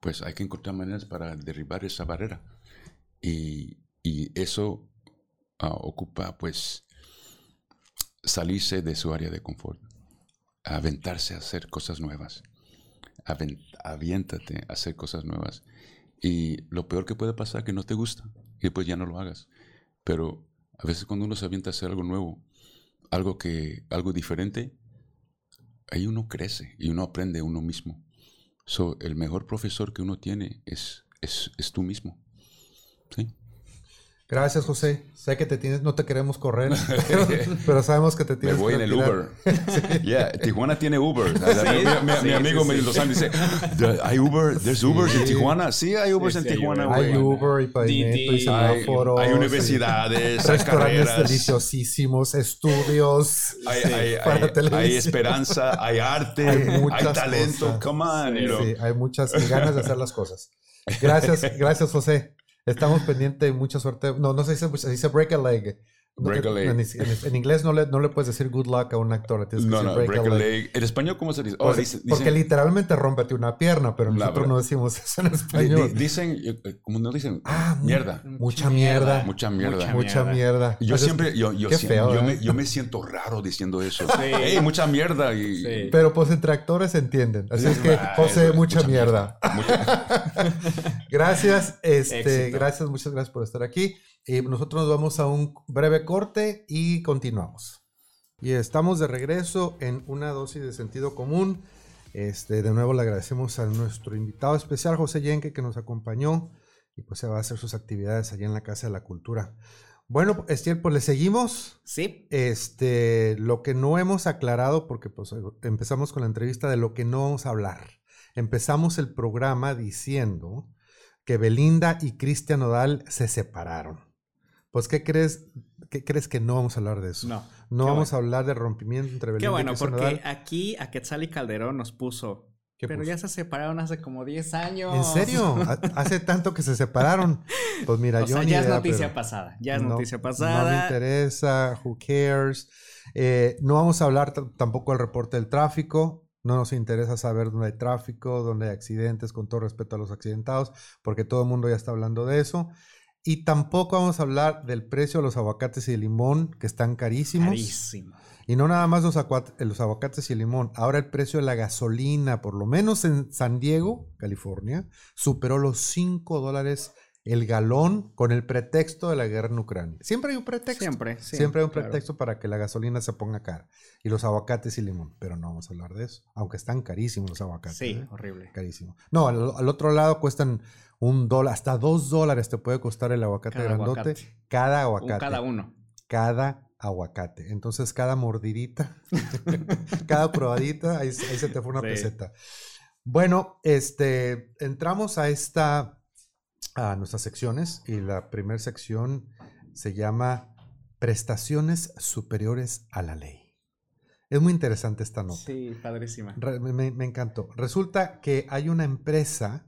pues hay que encontrar maneras para derribar esa barrera. Y, eso ah, ocupa, pues, salirse de su área de confort, aventarse a hacer cosas nuevas, Aven- aviéntate a hacer cosas nuevas. Y lo peor que puede pasar es que no te gusta y pues ya no lo hagas. Pero a veces cuando uno se avienta a hacer algo nuevo, algo que, algo diferente, ahí uno crece y uno aprende uno mismo. So, el mejor profesor que uno tiene es, es, es tú mismo. ¿Sí? Gracias, José. Sé que te tienes, no te queremos correr, pero, pero sabemos que te Me tienes voy que en el. Uber. Yeah, Tijuana tiene Uber. mi, mi- mi sí, amigo sí, me sí. Los dice, ¿hay Uber? ¿There's Ubers en Tijuana? Sí, hay Ubers Sí, en sí, hay Tijuana. Hay Uber y pavimento y Didi. Hay, semáforos. hay y universidades, hay Restaurantes carreras, deliciosísimos, estudios. hay, Sí, hay- para hay- hay esperanza, hay arte, Hay hay, muchas talento. cosas. Come on, you know. Sí, hay muchas ganas de hacer las cosas. Gracias, gracias, José. Estamos pendientes de mucha suerte. No, no se dice, se dice break a leg. Break a leg. En, en- en inglés no le, no le puedes decir good luck a un actor. tienes que No, decir no, break a leg. ¿En español cómo se dice? Oh, Porque, dice- porque dicen, literalmente rómpete una pierna, pero nosotros no decimos eso en español. di- dicen, eh, ¿cómo no dicen? Ah, mierda. Mucha mierda. Mucha mierda. Mucha mierda. Yo siempre, yo, yo, qué si- feo, yo, ¿eh? me, yo me siento raro diciendo eso. Sí. Hey, mucha mierda. Y, Sí. Pero pues entre actores se entienden. Así es que, José, eso, mucha, mierda. Mucha- Gracias, este, Éxito. gracias, muchas gracias por estar aquí. Y nosotros nos vamos a un breve corte y continuamos. Y estamos de regreso en una dosis de sentido común. Este, de nuevo le agradecemos a nuestro invitado especial, José Yenke, que nos acompañó y pues se va a hacer sus actividades allá en la Casa de la Cultura. Bueno, Estiel, pues le seguimos. Sí, Este, lo que no hemos aclarado, porque pues empezamos con la entrevista de lo que no vamos a hablar. Empezamos el programa diciendo que Belinda y Cristian Nodal se separaron. Pues, ¿qué crees? ¿Qué crees que no vamos a hablar de eso? no. No vamos a hablar de rompimiento entre Belinda Qué bueno, y porque aquí a Quetzal y Calderón nos puso. ¿Qué Pero puso? ya se separaron hace como 10 años. ¿En serio? Ha- Hace tanto que se separaron. Pues mira, O yo sea, ni ya es noticia pero- pasada. Ya es No, noticia No me pasada. interesa, who cares. Eh, no vamos a hablar tampoco del reporte del tráfico. No nos interesa saber dónde hay tráfico, dónde hay accidentes, con todo respeto a los accidentados, porque todo el mundo ya está hablando de eso. Y tampoco vamos a hablar del precio de los aguacates y el limón, que están carísimos. Carísimo. Y no nada más los, eh, los aguacates y el limón. Ahora el precio de la gasolina, por lo menos en San Diego, California, superó los 5 dólares el galón con el pretexto de la guerra en Ucrania. Siempre hay un pretexto. Siempre, sí, Siempre hay un claro. pretexto para que la gasolina se ponga cara. Y los aguacates y limón. Pero no vamos a hablar de eso. Aunque están carísimos los aguacates. Sí, ¿eh? horrible. Carísimo. No, al, al otro lado cuestan un dólar, hasta dos dólares te puede costar el aguacate Cada grandote. aguacate. Cada Un aguacate cada uno. cada aguacate. Entonces, cada mordidita, cada probadita, ahí, ahí se te fue una Sí. peseta. Bueno, este, entramos a esta, a nuestras secciones y la primera sección se llama Prestaciones superiores a la ley. Es muy interesante esta nota. Sí, padrísima. Re- me, me encantó. Resulta que hay una empresa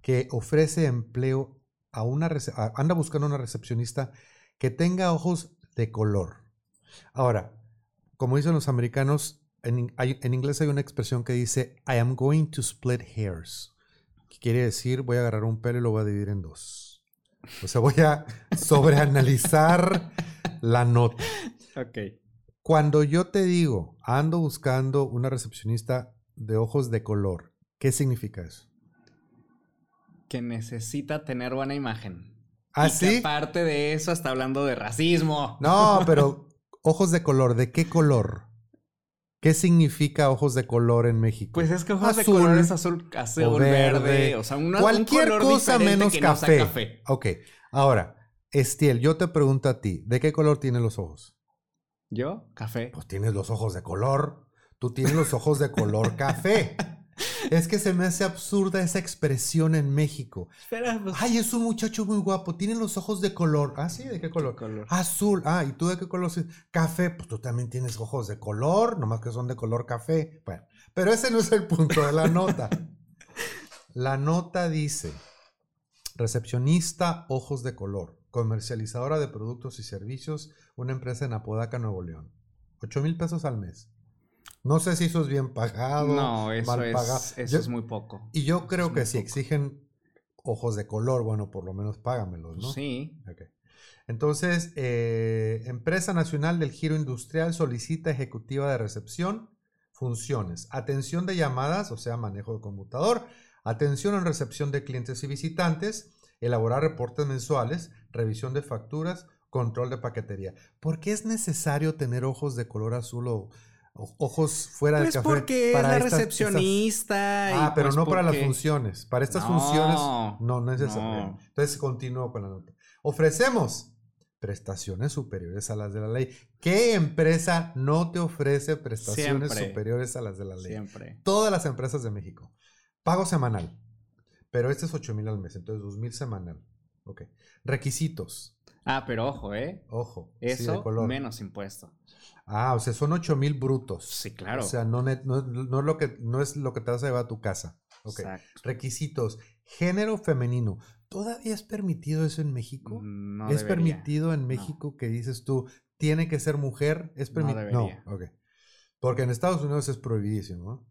que ofrece empleo a una a- anda buscando una recepcionista que tenga ojos de color. Ahora, como dicen los americanos, en, en inglés hay una expresión que dice I am going to split hairs. Que quiere decir voy a agarrar un pelo y lo voy a dividir en dos. O sea, voy a sobreanalizar la nota. Ok. Cuando yo te digo, ando buscando una recepcionista de ojos de color, ¿qué significa eso? Que necesita tener buena imagen. ¿Ah, Y que sí? aparte de eso está hablando de racismo. No, pero ojos de color, ¿de qué color? ¿Qué significa ojos de color en México? Pues es que ojos Azul, de color es azul, azul o verde, verde, o sea, una, Cualquier un color cosa menos que no sea café. café. Ok, ahora, Estiel, yo te pregunto a ti, ¿de qué color tienes los ojos? ¿Yo? Café. Pues tienes los ojos de color. Tú tienes los ojos de color café. Es que se me hace absurda esa expresión en México. Espera, pues, Ay, es un muchacho muy guapo. Tiene los ojos de color. Ah, sí, ¿de qué color? color. Azul. Ah, ¿y tú de qué color? Café. Pues tú también tienes ojos de color, nomás que son de color café. Bueno, pero ese no es el punto de la nota. La nota dice, recepcionista, ojos de color, comercializadora de productos y servicios, una empresa en Apodaca, Nuevo León. 8 mil pesos al mes. No sé si eso es bien pagado, no, eso, mal pagado. es, eso Yo- es muy poco. y yo creo que si poco. exigen ojos de color, bueno, por lo menos págamelos, ¿no? Sí. Entonces, eh, Empresa Nacional del Giro Industrial solicita ejecutiva de recepción, funciones, atención de llamadas, o sea, manejo de computador, atención en recepción de clientes y visitantes, elaborar reportes mensuales, revisión de facturas, control de paquetería. ¿Por qué es necesario tener ojos de color azul o, o- ojos fuera Pues del café? porque es la estas- estas- recepcionista. y Ah, pero pues no para las funciones. Para estas No, funciones, no, no es necesario. no. Entonces continúo con la nota. Ofrecemos prestaciones superiores a las de la ley. ¿Qué empresa no te ofrece prestaciones Siempre. superiores a las de la ley? Siempre. Todas las empresas de México. Pago semanal. Pero este es 8 mil al mes, entonces 2 mil semanal. Ok. Requisitos. Ah, pero ojo, ¿eh? Ojo. sí, de Eso color. menos impuesto. Ah, o sea, son 8 mil brutos. Sí, claro. O sea, no, net- no, no es lo que, no es lo que te vas a llevar a tu casa. Ok. Exacto. Requisitos. Género femenino. ¿Todavía es permitido eso en México? No ¿Es debería. permitido en México que dices tú, tiene que ser mujer? ¿Es No permitido? No, ok. Porque en Estados Unidos es prohibidísimo.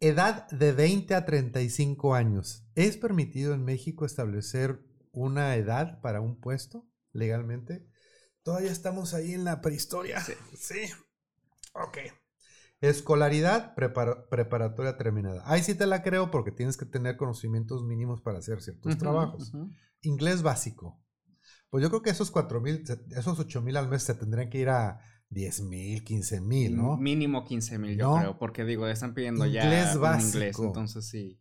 Edad de 20 a 35 años. ¿Es permitido en México establecer una edad para un puesto legalmente? Todavía estamos ahí en la prehistoria. Sí. Sí. Ok. Escolaridad prepara- preparatoria terminada. Ahí sí te la creo porque tienes que tener conocimientos mínimos para hacer ciertos trabajos. Inglés básico. Pues yo creo que esos 4 mil, esos 8 mil al mes se tendrían que ir a 10 mil, 15 mil, ¿no? Mínimo 15 mil, yo No. creo. Porque digo, están pidiendo Inglés ya un básico. inglés. Entonces sí.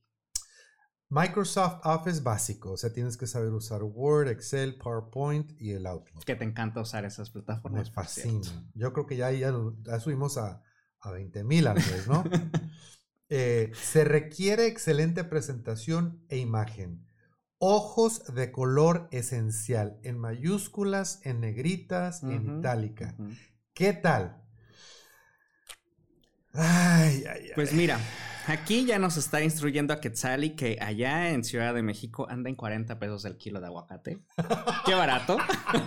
Microsoft Office básico. O sea, tienes que saber usar Word, Excel, PowerPoint y el Outlook. Que te encanta usar esas Me plataformas. por fascina. Yo creo que ya, ya, ya subimos a, a 20 mil al mes, ¿no? Eh, se requiere excelente presentación e imagen. Ojos de color esencial, en mayúsculas, en negritas, en itálica. ¿Qué tal? Ay, ay, ay. Pues mira, aquí ya nos está instruyendo a Quetzali que allá en Ciudad de México anda en 40 pesos el kilo de aguacate. Qué barato.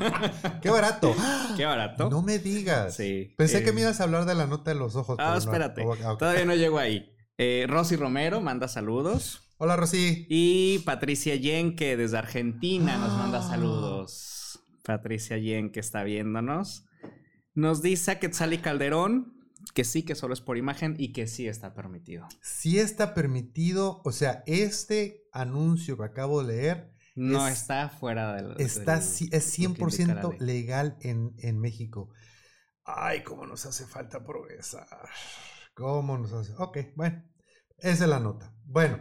¡Qué barato! Qué barato. No me digas. Sí, Pensé que eh, me ibas a hablar de la nota de los ojos. Ah, no. espérate. Todavía no llego ahí. Eh, Rosy Romero manda saludos. Hola, Rosy. Y Patricia Yen, que desde Argentina nos manda Ah. saludos. Patricia Yen, que está viéndonos. Nos dice a Quetzali Calderón que sí, que solo es por imagen y que sí está permitido. Sí está permitido, o sea, este anuncio que acabo de leer No Es- está fuera del. está, del- ci- es lo que indica la 100% ley. legal en, en México. Ay, cómo nos hace falta progresar. ¿Cómo nos hace? Ok, bueno, esa es la nota. Bueno,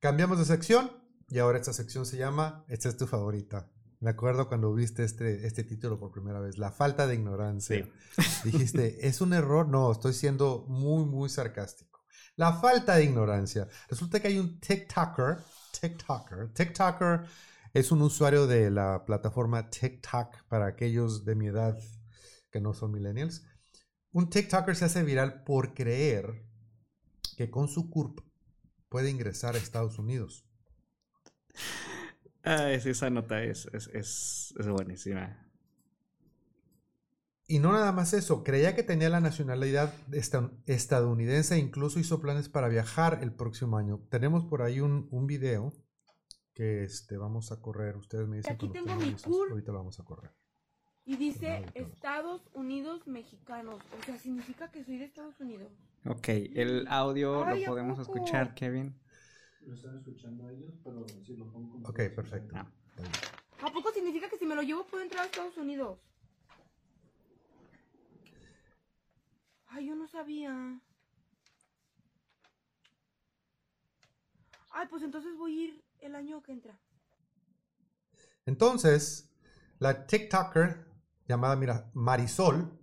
cambiamos de sección y ahora esta sección se llama, esta es tu favorita. Me acuerdo cuando viste este, este título por primera vez, La falta de ignorancia. Dijiste, ¿es un error? No, estoy siendo muy, muy sarcástico. La falta de ignorancia. Resulta que hay un TikToker, TikToker, TikToker es un usuario de la plataforma TikTok para aquellos de mi edad que no son millennials. Un TikToker se hace viral por creer que con su CURP puede ingresar a Estados Unidos. Ay, sí, esa nota es, es, es, es buenísima. Y no nada más eso, creía que tenía la nacionalidad esta- estadounidense e incluso hizo planes para viajar el próximo año. Tenemos por ahí un, un video que este, vamos a correr. Ustedes me dicen Aquí tengo mi. Ahorita lo vamos a correr. Y dice. Estados Unidos mexicanos. O sea, significa que soy de Estados Unidos. Ok, el audio Ay, lo ¿a podemos escuchar, Kevin. Lo están escuchando ellos, pero si lo pongo como... Ok, perfecto. Ah. ¿A poco significa que si me lo llevo puedo entrar a Estados Unidos? Ay, yo no sabía. Ay, pues entonces voy a ir el año que entra. Entonces, la TikToker llamada mira, Marisol,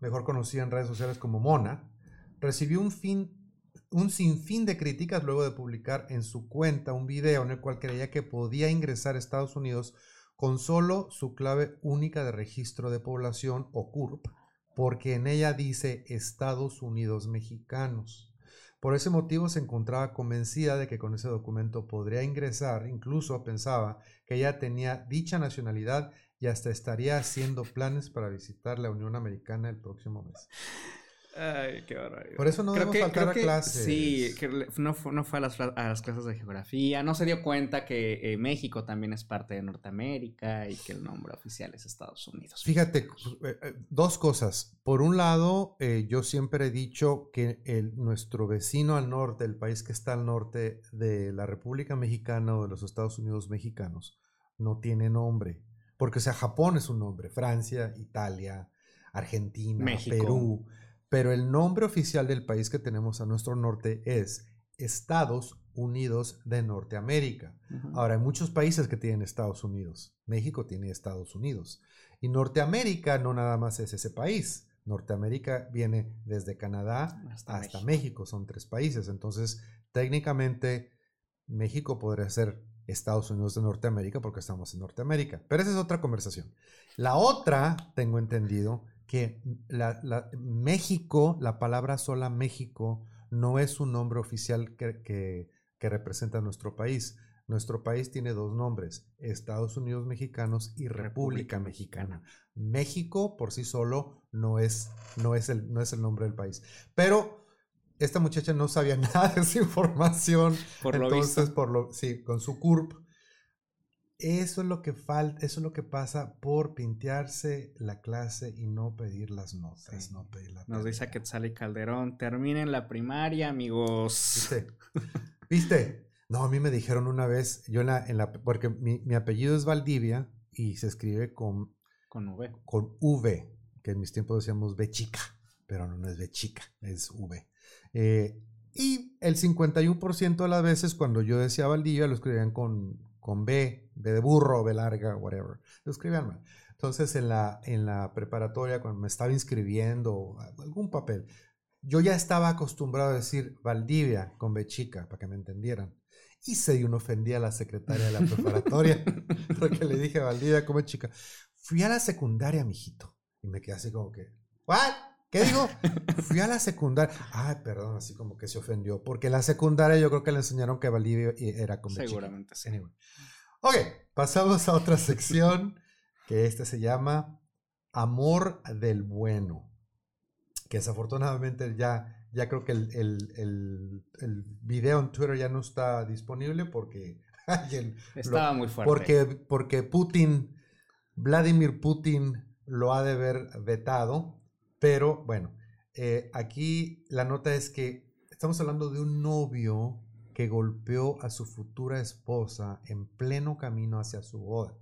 mejor conocida en redes sociales como Mona, recibió un, fin, un sinfín de críticas luego de publicar en su cuenta un video en el cual creía que podía ingresar a Estados Unidos con solo su clave única de registro de población o CURP, porque en ella dice Estados Unidos mexicanos. Por ese motivo se encontraba convencida de que con ese documento podría ingresar, incluso pensaba que ella tenía dicha nacionalidad y hasta estaría haciendo planes para visitar la Unión Americana el próximo mes. Ay, qué barbaridad. Por eso no debemos faltar a clases. Sí, que no fue, no fue a, las, cla- a las clases de geografía, no se dio cuenta que eh, México también es parte de Norteamérica y que el nombre oficial es Estados Unidos. Fíjate, eh, eh, dos cosas. Por un lado, eh, yo siempre he dicho que el- nuestro vecino al norte, el país que está al norte de la República Mexicana o de los Estados Unidos mexicanos, no tiene nombre. Porque, o sea, Japón es un nombre, Francia, Italia, Argentina, México. Perú. Pero el nombre oficial del país que tenemos a nuestro norte es Estados Unidos de Norteamérica. Ujú. Ahora, hay muchos países que tienen Estados Unidos. México tiene Estados Unidos. Y Norteamérica no nada más es ese país. Norteamérica viene desde Canadá Hasta hasta, México. México. Son tres países. Entonces, técnicamente, México podría ser Estados Unidos de Norteamérica porque estamos en Norteamérica. Pero esa es otra conversación. La otra, tengo entendido, que la- la- México, la palabra sola México, no es un nombre oficial que, que- que representa nuestro país. Nuestro país tiene dos nombres, Estados Unidos Mexicanos y República, República Mexicana. México por sí solo no es, no, es el, no es el nombre del país. Pero esta muchacha no sabía nada de esa información. Por lo Entonces, visto. por lo, sí, con su CURP. Eso es lo que falta, eso es lo que pasa por pintearse la clase y no pedir las notas, Sí. no pedir la Nos dice. Quetzal y Calderón, terminen la primaria, amigos. ¿Viste? ¿Viste? No, a mí me dijeron una vez, yo en la, en la porque mi, mi apellido es Valdivia y se escribe con, Con V. con V, que en mis tiempos decíamos V chica, pero no, no es V chica, es V. Eh, y el 51% de las veces cuando yo decía Valdivia lo escribían con, con B, B de burro, B larga, whatever. Lo mal. Entonces en la, en la preparatoria, cuando me estaba inscribiendo a algún papel, yo ya estaba acostumbrado a decir Valdivia con B chica, para que me entendieran. Y se una ofendía a la secretaria de la preparatoria, porque le dije Valdivia como chica. Fui a la secundaria, mijito. Y me quedé así como que, ¿what? ¿Qué digo? Fui a la secundaria. Ay, perdón, así como que se ofendió. Porque la secundaria yo creo que le enseñaron que Valdivia era chica. Seguramente sí. Anyway. Ok, pasamos a otra sección que esta se llama Amor del Bueno. Que desafortunadamente ya, ya creo que el, el- el- el video en Twitter ya no está disponible porque alguien Estaba muy fuerte. porque, porque Putin, Vladimir Putin lo ha de ver vetado, pero bueno, eh, aquí la nota es que estamos hablando de un novio que golpeó a su futura esposa en pleno camino hacia su boda.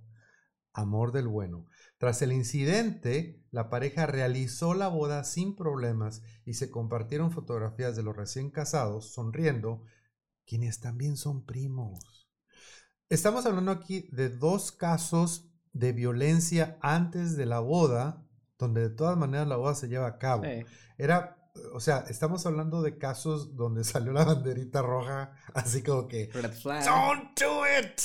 Amor del bueno. Tras el incidente, la pareja realizó la boda sin problemas y se compartieron fotografías de los recién casados sonriendo, quienes también son primos. Estamos hablando aquí de dos casos de violencia antes de la boda, donde de todas maneras la boda se lleva a cabo. Sí. Era, o sea, estamos hablando de casos donde salió la banderita roja, así como que. Don't do it.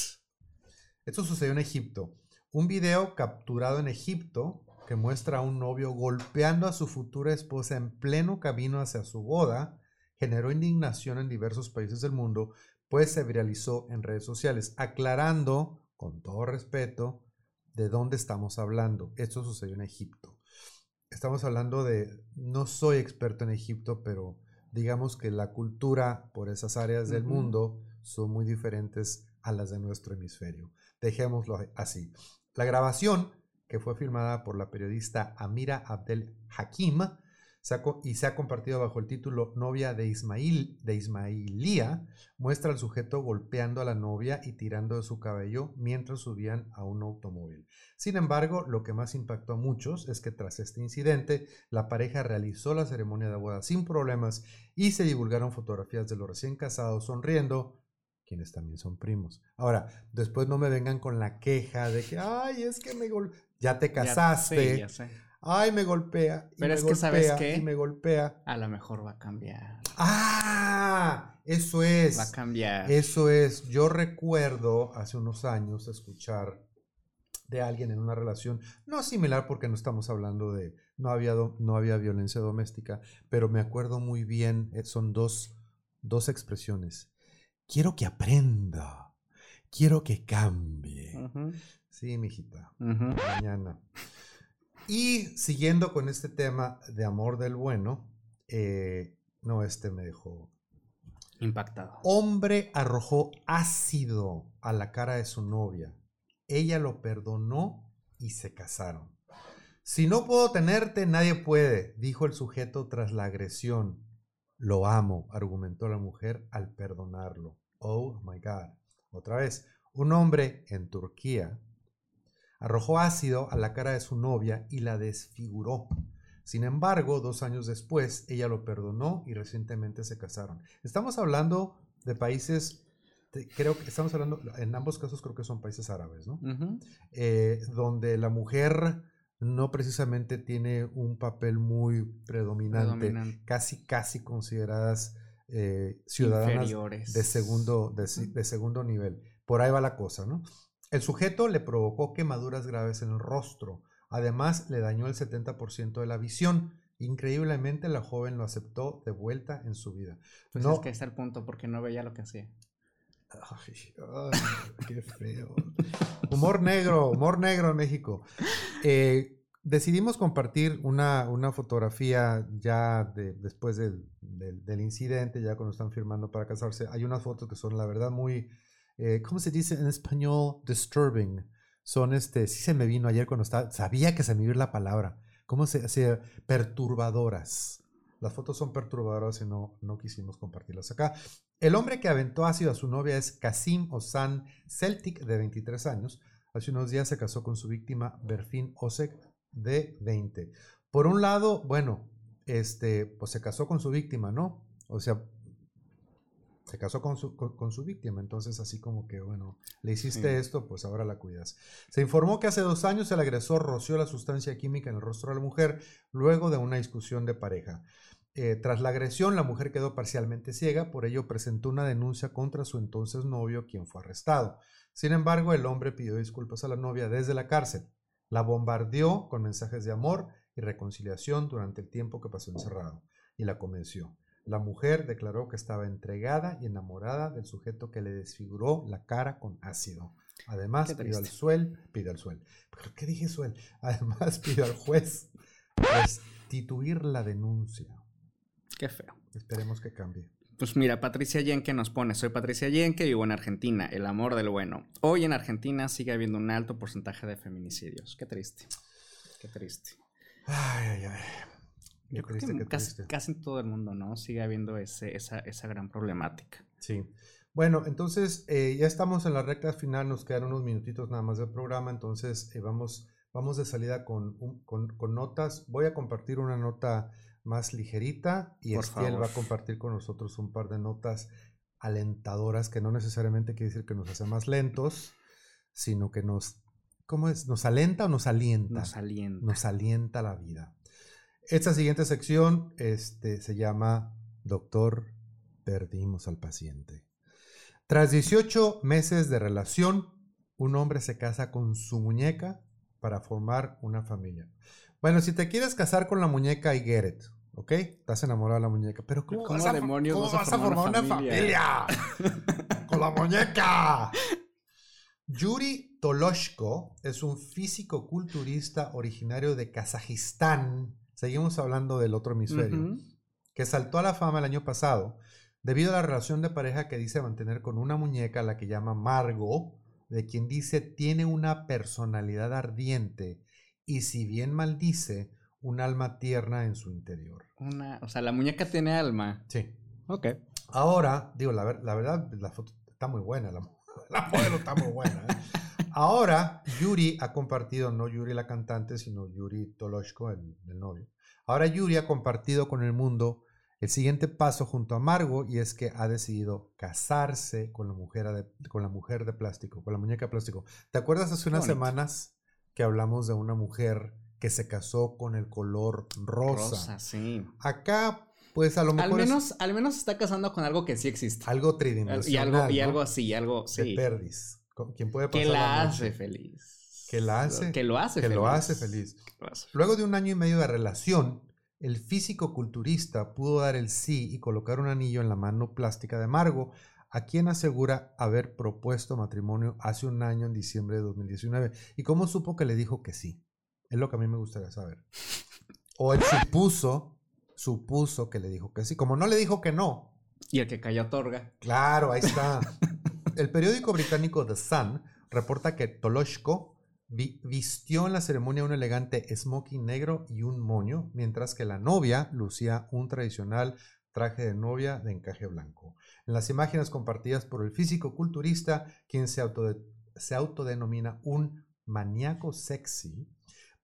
Esto sucedió en Egipto. Un video capturado en Egipto que muestra a un novio golpeando a su futura esposa en pleno camino hacia su boda, generó indignación en diversos países del mundo, pues se viralizó en redes sociales, aclarando, con todo respeto, de dónde estamos hablando. Esto sucedió en Egipto. Estamos hablando de, no soy experto en Egipto, pero digamos que la cultura por esas áreas del mundo son muy diferentes a las de nuestro hemisferio. Dejémoslo así. La grabación, que fue filmada por la periodista Amira Abdel Hakim y se ha compartido bajo el título Novia de Ismail de Ismailía, muestra al sujeto golpeando a la novia y tirando de su cabello mientras subían a un automóvil. Sin embargo, lo que más impactó a muchos es que tras este incidente, la pareja realizó la ceremonia de boda sin problemas y se divulgaron fotografías de los recién casados sonriendo, quienes también son primos. Ahora, después no me vengan con la queja de que, ay, es que me gol ya te Ya- casaste, sí, ya sé. Ay, me golpea, Pero me es que, golpea, ¿sabes qué? y me golpea. A lo mejor va a cambiar. Ah, eso es. Va a cambiar. Eso es, yo recuerdo hace unos años escuchar de alguien en una relación, no similar porque no estamos hablando de, no había, do- no había violencia doméstica, pero me acuerdo muy bien, eh, son dos, dos expresiones. Quiero que aprenda, quiero que cambie. Sí, mijita, mañana. Y siguiendo con este tema de amor del bueno, eh, no, este me dejó Impactado. Hombre arrojó ácido a la cara de su novia. Ella lo perdonó y se casaron. Si no puedo tenerte, nadie puede, dijo el sujeto tras la agresión. Lo amo, argumentó la mujer al perdonarlo. Oh my God. Otra vez, un hombre en Turquía arrojó ácido a la cara de su novia y la desfiguró. Sin embargo, dos años después, ella lo perdonó y recientemente se casaron. Estamos hablando de países, creo que estamos hablando, en ambos casos creo que son países árabes, ¿no? Eh, donde la mujer no precisamente tiene un papel muy predominante, Predominante. casi, casi consideradas eh, ciudadanas Inferiores. de segundo, de segundo nivel. Por ahí va la cosa, ¿no? El sujeto le provocó quemaduras graves en el rostro. Además, le dañó el 70% de la visión. Increíblemente, la joven lo aceptó de vuelta en su vida. Pues no, es que está el punto porque no veía lo que hacía. Ay, ay, qué feo. Humor negro, humor negro en México. Eh, decidimos compartir una, una fotografía ya de- después del, del- del incidente, ya cuando están firmando para casarse. Hay unas fotos que son, la verdad, muy, eh, ¿cómo se dice en español? Disturbing. Son, este, sí se me vino ayer cuando estaba, sabía que se me iba la palabra. ¿Cómo se se Perturbadoras. Las fotos son perturbadoras y no, no quisimos compartirlas acá. El hombre que aventó ácido a su novia es Kasim Osan Celtic, de 23 años. Hace unos días se casó con su víctima Berfin Osek, de 20. Por un lado, bueno, este, pues se casó con su víctima, ¿no? O sea, se casó con su, con, con su víctima, entonces así como que, bueno, le hiciste Sí. esto, pues ahora la cuidas. Se informó que hace dos años el agresor roció la sustancia química en el rostro de la mujer luego de una discusión de pareja. Eh, tras la agresión, la mujer quedó parcialmente ciega, por ello presentó una denuncia contra su entonces novio, quien fue arrestado. Sin embargo, el hombre pidió disculpas a la novia desde la cárcel. La bombardeó con mensajes de amor y reconciliación durante el tiempo que pasó encerrado y la convenció. La mujer declaró que estaba entregada y enamorada del sujeto que le desfiguró la cara con ácido. Además, pidió al suel, pidió al suel. ¿Por qué dije suel? Además, pidió al juez restituir la denuncia. Qué feo. Esperemos que cambie. Pues mira, Patricia Yenke nos pone, soy Patricia Yenke, vivo en Argentina, el amor del bueno. Hoy en Argentina sigue habiendo un alto porcentaje de feminicidios. Qué triste. Qué triste. Ay, ay, ay. Yo creo que casi, en todo el mundo, ¿no? Sigue habiendo ese, esa, esa gran problemática. Sí. Bueno, entonces eh, ya estamos en la recta final, nos quedan unos minutitos nada más del programa, entonces eh, vamos, vamos de salida con, un- con, con notas. Voy a compartir una nota más ligerita y Por Estiel favor. va a compartir con nosotros un par de notas alentadoras que no necesariamente quiere decir que nos hace más lentos, sino que nos, ¿cómo es? ¿Nos alenta o nos alienta? Nos alienta. nos alienta la vida. Esta siguiente sección este, se llama Doctor, perdimos al paciente. Tras 18 meses de relación, un hombre se casa con su muñeca para formar una familia. Bueno, si te quieres casar con la muñeca, I get it. ¿Ok? Estás enamorado de la muñeca. Pero ¿cómo, ¿Cómo vas, a, demonios cómo vas a formar una una familia? Con la muñeca. Yuri Toloshko es un físico-culturista originario de Kazajistán. Seguimos hablando del otro hemisferio. Que saltó a la fama el año pasado debido a la relación de pareja que dice mantener con una muñeca a la que llama Margo, de quien dice tiene una personalidad ardiente y si bien maldice, un alma tierna en su interior. Una, o sea, la muñeca tiene alma. Sí. Ok. Ahora, digo, la, la verdad, la foto está muy buena, la, la modelo está muy buena. ¿eh? Ahora, Yuri ha compartido, no Yuri la cantante, sino Yuri Toloshko, el, el novio. Ahora Yuri ha compartido con el mundo el siguiente paso junto a Margo y es que ha decidido casarse con la mujer de, con la mujer de plástico, con la muñeca de plástico. ¿Te acuerdas hace unas semanas que hablamos de una mujer que se casó con el color rosa? Rosa, sí. Acá, pues a lo Al mejor es menos, al menos está casando con algo que sí existe. algo y tridimensional. algo, y algo así, algo de sí. perdis. ¿Quién puede Que pasar la noche? hace feliz. Que la hace. Que lo hace Que feliz. lo hace feliz. Lo hace. Luego de un año y medio de relación, el físico culturista pudo dar el sí y colocar un anillo en la mano plástica de Margo, a quien asegura haber propuesto matrimonio hace un año en diciembre de 2019. ¿Y cómo supo que le dijo que sí? Es lo que a mí me gustaría saber. O él supuso, supuso que le dijo que sí. Como no le dijo que no, Y el que calla otorga. Claro, ahí está. El periódico británico The Sun reporta que Toloshko vi- vistió en la ceremonia un elegante smoking negro y un moño, mientras que la novia lucía un tradicional traje de novia de encaje blanco. En las imágenes compartidas por el físico culturista, quien se, se autodenomina un maníaco sexy,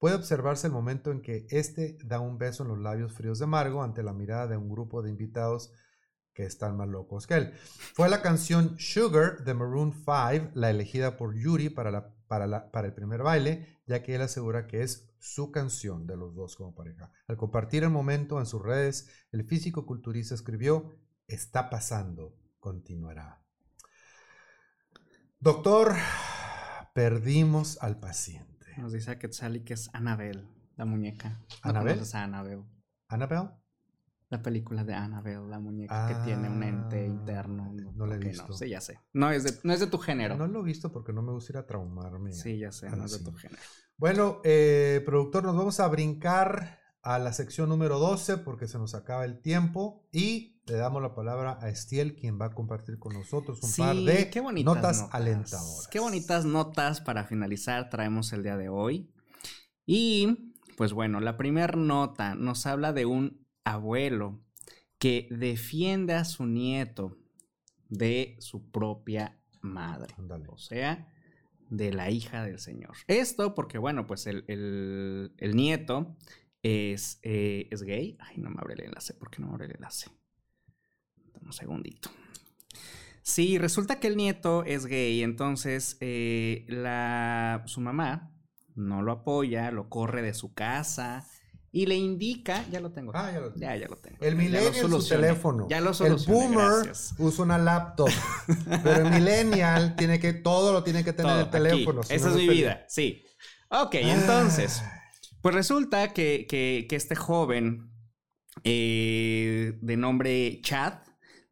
puede observarse el momento en que éste da un beso en los labios fríos de Margo ante la mirada de un grupo de invitados que están más locos que él. Fue la canción Sugar de Maroon 5 la elegida por Yuri para, la, para, la- para el primer baile, ya que él asegura que es su canción de los dos como pareja. Al compartir el momento en sus redes, el físico culturista escribió, está pasando, continuará. Doctor, perdimos al paciente. Nos dice a Quetzali que es Annabelle, la muñeca. ¿No ¿Annabelle? conoces a Annabelle? ¿Annabelle? La película de Annabelle, la muñeca que tiene un ente Ah, interno. no la he visto. Sí, ya sé. No es de, no es de tu género. No lo he visto porque no me gusta ir a traumarme. sí, ya sé, no es de tu género. Bueno, eh, productor, nos vamos a brincar a la sección número 12 porque se nos acaba el tiempo y le damos la palabra a Estiel, quien va a compartir con nosotros un Sí, par de qué bonitas notas, alentadoras. Qué bonitas notas para finalizar traemos el día de hoy. Y, pues bueno, la primera nota nos habla de un abuelo que defiende a su nieto de su propia madre. O sea, de la hija del Señor. Esto porque, bueno, pues el, el- el nieto es, eh, es gay. Ay, no me abre el enlace. ¿Por qué no me abre el enlace? Un segundito. Sí, resulta que el nieto es gay, entonces eh, la, su mamá no lo apoya, lo corre de su casa y le indica, ya lo tengo. Ah, ya lo ya, ya lo tengo. El millennial su teléfono. Ya lo El boomer gracias. usa una laptop. pero el millennial tiene que, todo lo tiene que tener Todo, el teléfono. si Esa no, es mi feliz. vida, sí. Ok, entonces, pues resulta que, que- que este joven eh, de nombre Chad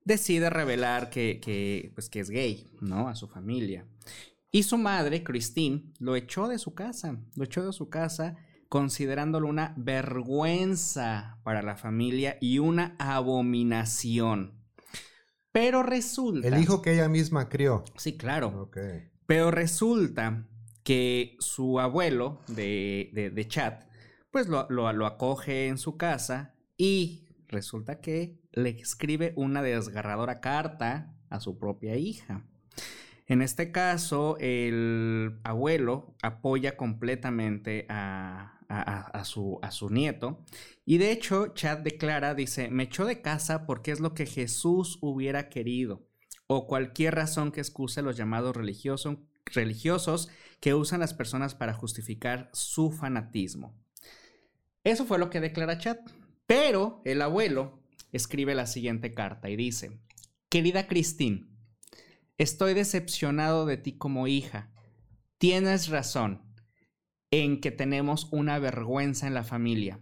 decide revelar que, que, pues, que es gay, ¿no? A su familia. Y su madre, Christine, lo echó de su casa, lo echó de su casa considerándolo una vergüenza para la familia y una abominación. Pero resulta... El hijo que ella misma crió. Sí, claro. Ok. Pero resulta que su abuelo de, de, de Chad, pues lo, lo- lo acoge en su casa y resulta que le escribe una desgarradora carta a su propia hija. En este caso, el abuelo apoya completamente a, a- su nieto. Y de hecho, Chad declara, dice, me echó de casa porque es lo que Jesús hubiera querido o cualquier razón que excuse los llamados religiosos, religiosos que usan las personas para justificar su fanatismo. Eso fue lo que declara Chad. Pero el abuelo escribe la siguiente carta y dice, querida Christine, estoy decepcionado de ti como hija. Tienes razón en que tenemos una vergüenza en la familia.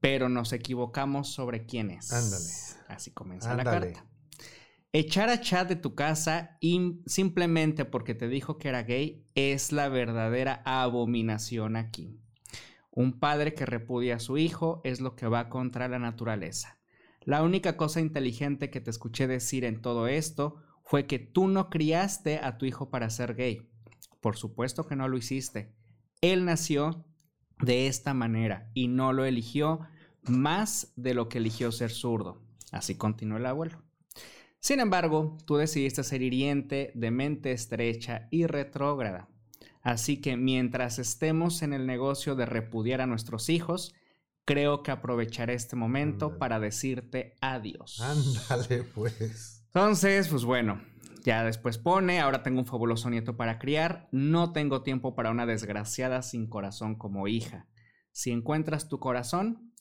pero nos equivocamos sobre quién es. Ándale. Así comienza la carta. Echar a Chad de tu casa im- simplemente porque te dijo que era gay es la verdadera abominación aquí. Un padre que repudia a su hijo es lo que va contra la naturaleza. La única cosa inteligente que te escuché decir en todo esto fue que tú no criaste a tu hijo para ser gay. Por supuesto que no lo hiciste. Él nació de esta manera y no lo eligió más de lo que eligió ser zurdo. Así continuó el abuelo. Sin embargo, tú decidiste ser hiriente, de mente estrecha y retrógrada. Así que mientras estemos en el negocio de repudiar a nuestros hijos, creo que aprovecharé este momento para decirte adiós. Ándale, pues. Entonces, pues bueno, ya después pone, ahora tengo un fabuloso nieto para criar, no tengo tiempo para una desgraciada sin corazón como hija. Si encuentras tu corazón,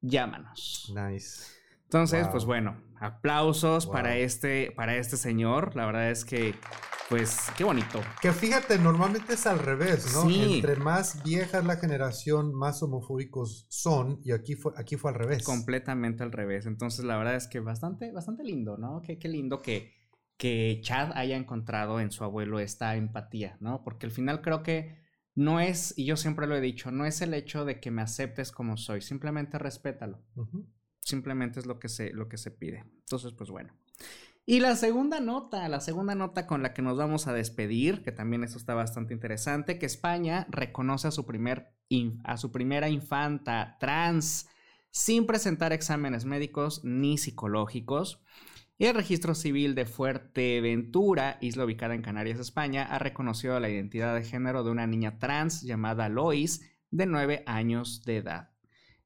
llámanos. Nice. Entonces, Wow. pues bueno, aplausos Wow. para este para este señor, la verdad es que pues qué bonito. Que fíjate, normalmente es al revés, ¿no? Sí. Entre más vieja es la generación, más homofóbicos son. Y aquí fue, aquí fue al revés. Completamente al revés. Entonces, la verdad es que bastante bastante lindo, ¿no? Qué, qué lindo que que Chad haya encontrado en su abuelo esta empatía, ¿no? Porque al final creo que no es, y yo siempre lo he dicho, no es el hecho de que me aceptes como soy, simplemente respétalo. Simplemente es lo que se, lo que se pide. Entonces, pues bueno. Y la segunda nota, la segunda nota con la que nos vamos a despedir, que también eso está bastante interesante, que España reconoce a su, primer a su primera infanta trans sin presentar exámenes médicos ni psicológicos. El registro civil de Fuerteventura, isla ubicada en Canarias, España, ha reconocido la identidad de género de una niña trans llamada Lois, de 9 años de edad.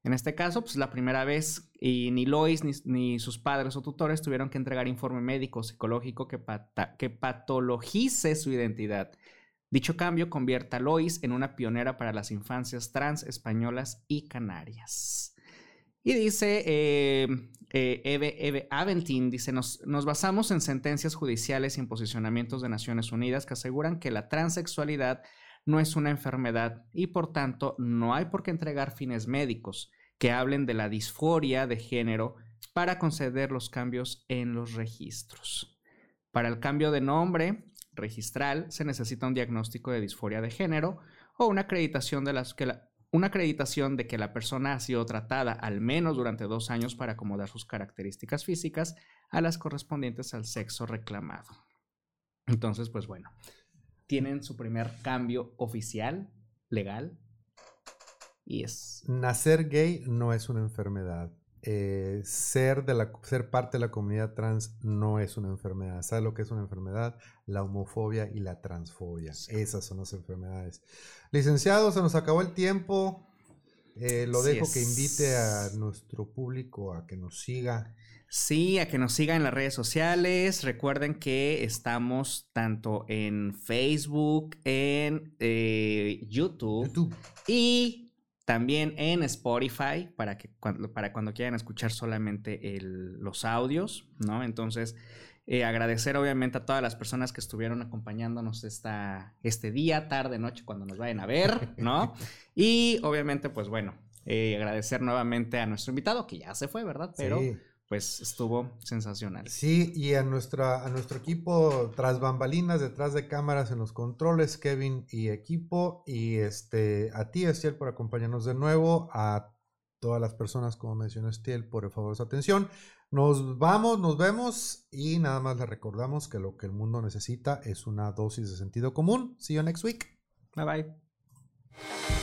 En este caso, pues la primera vez, y ni Lois ni, sus padres o tutores tuvieron que entregar informe médico psicológico que patologice su identidad. Dicho cambio convierte a Lois en una pionera para las infancias trans españolas y canarias. Y dice eh, eh, Eve, Aventin, dice, nos, nos basamos en sentencias judiciales y en posicionamientos de Naciones Unidas que aseguran que la transexualidad no es una enfermedad y por tanto no hay por qué entregar fines médicos que hablen de la disforia de género para conceder los cambios en los registros. Para el cambio de nombre registral se necesita un diagnóstico de disforia de género o una acreditación de las que la, una acreditación de que la persona ha sido tratada al menos durante dos años para acomodar sus características físicas a las correspondientes al sexo reclamado. Entonces, pues bueno, tienen su primer cambio oficial, legal, y es... Nacer gay no es una enfermedad. Eh, ser, de la, ser parte de la comunidad trans no es una enfermedad. ¿Sabes lo que es una enfermedad? La homofobia y la transfobia. Esas son las enfermedades. Licenciado, se nos acabó el tiempo. Eh, lo dejo que invite a nuestro público a que nos siga. Sí, a que nos sigan en las redes sociales. Recuerden que estamos tanto en Facebook, en eh, YouTube, YouTube. y también en Spotify para que cuando, para cuando quieran escuchar solamente el- los audios, ¿no? Entonces, eh, agradecer obviamente a todas las personas que estuvieron acompañándonos esta, este día, tarde, noche, cuando nos vayan a ver, ¿no? y obviamente, pues bueno, eh, agradecer nuevamente a nuestro invitado, que ya se fue, ¿verdad? Pero Sí. Pues estuvo sensacional. Sí, y a, nuestra, a nuestro equipo tras bambalinas, detrás de cámaras en los controles, Kevin y equipo, y este, a ti, Estiel, por acompañarnos de nuevo, a todas las personas, como mencionó Estiel, por el favor su atención. Nos vamos, nos vemos, y nada más le recordamos que lo que el mundo necesita es una dosis de sentido común. See you next week. Bye bye.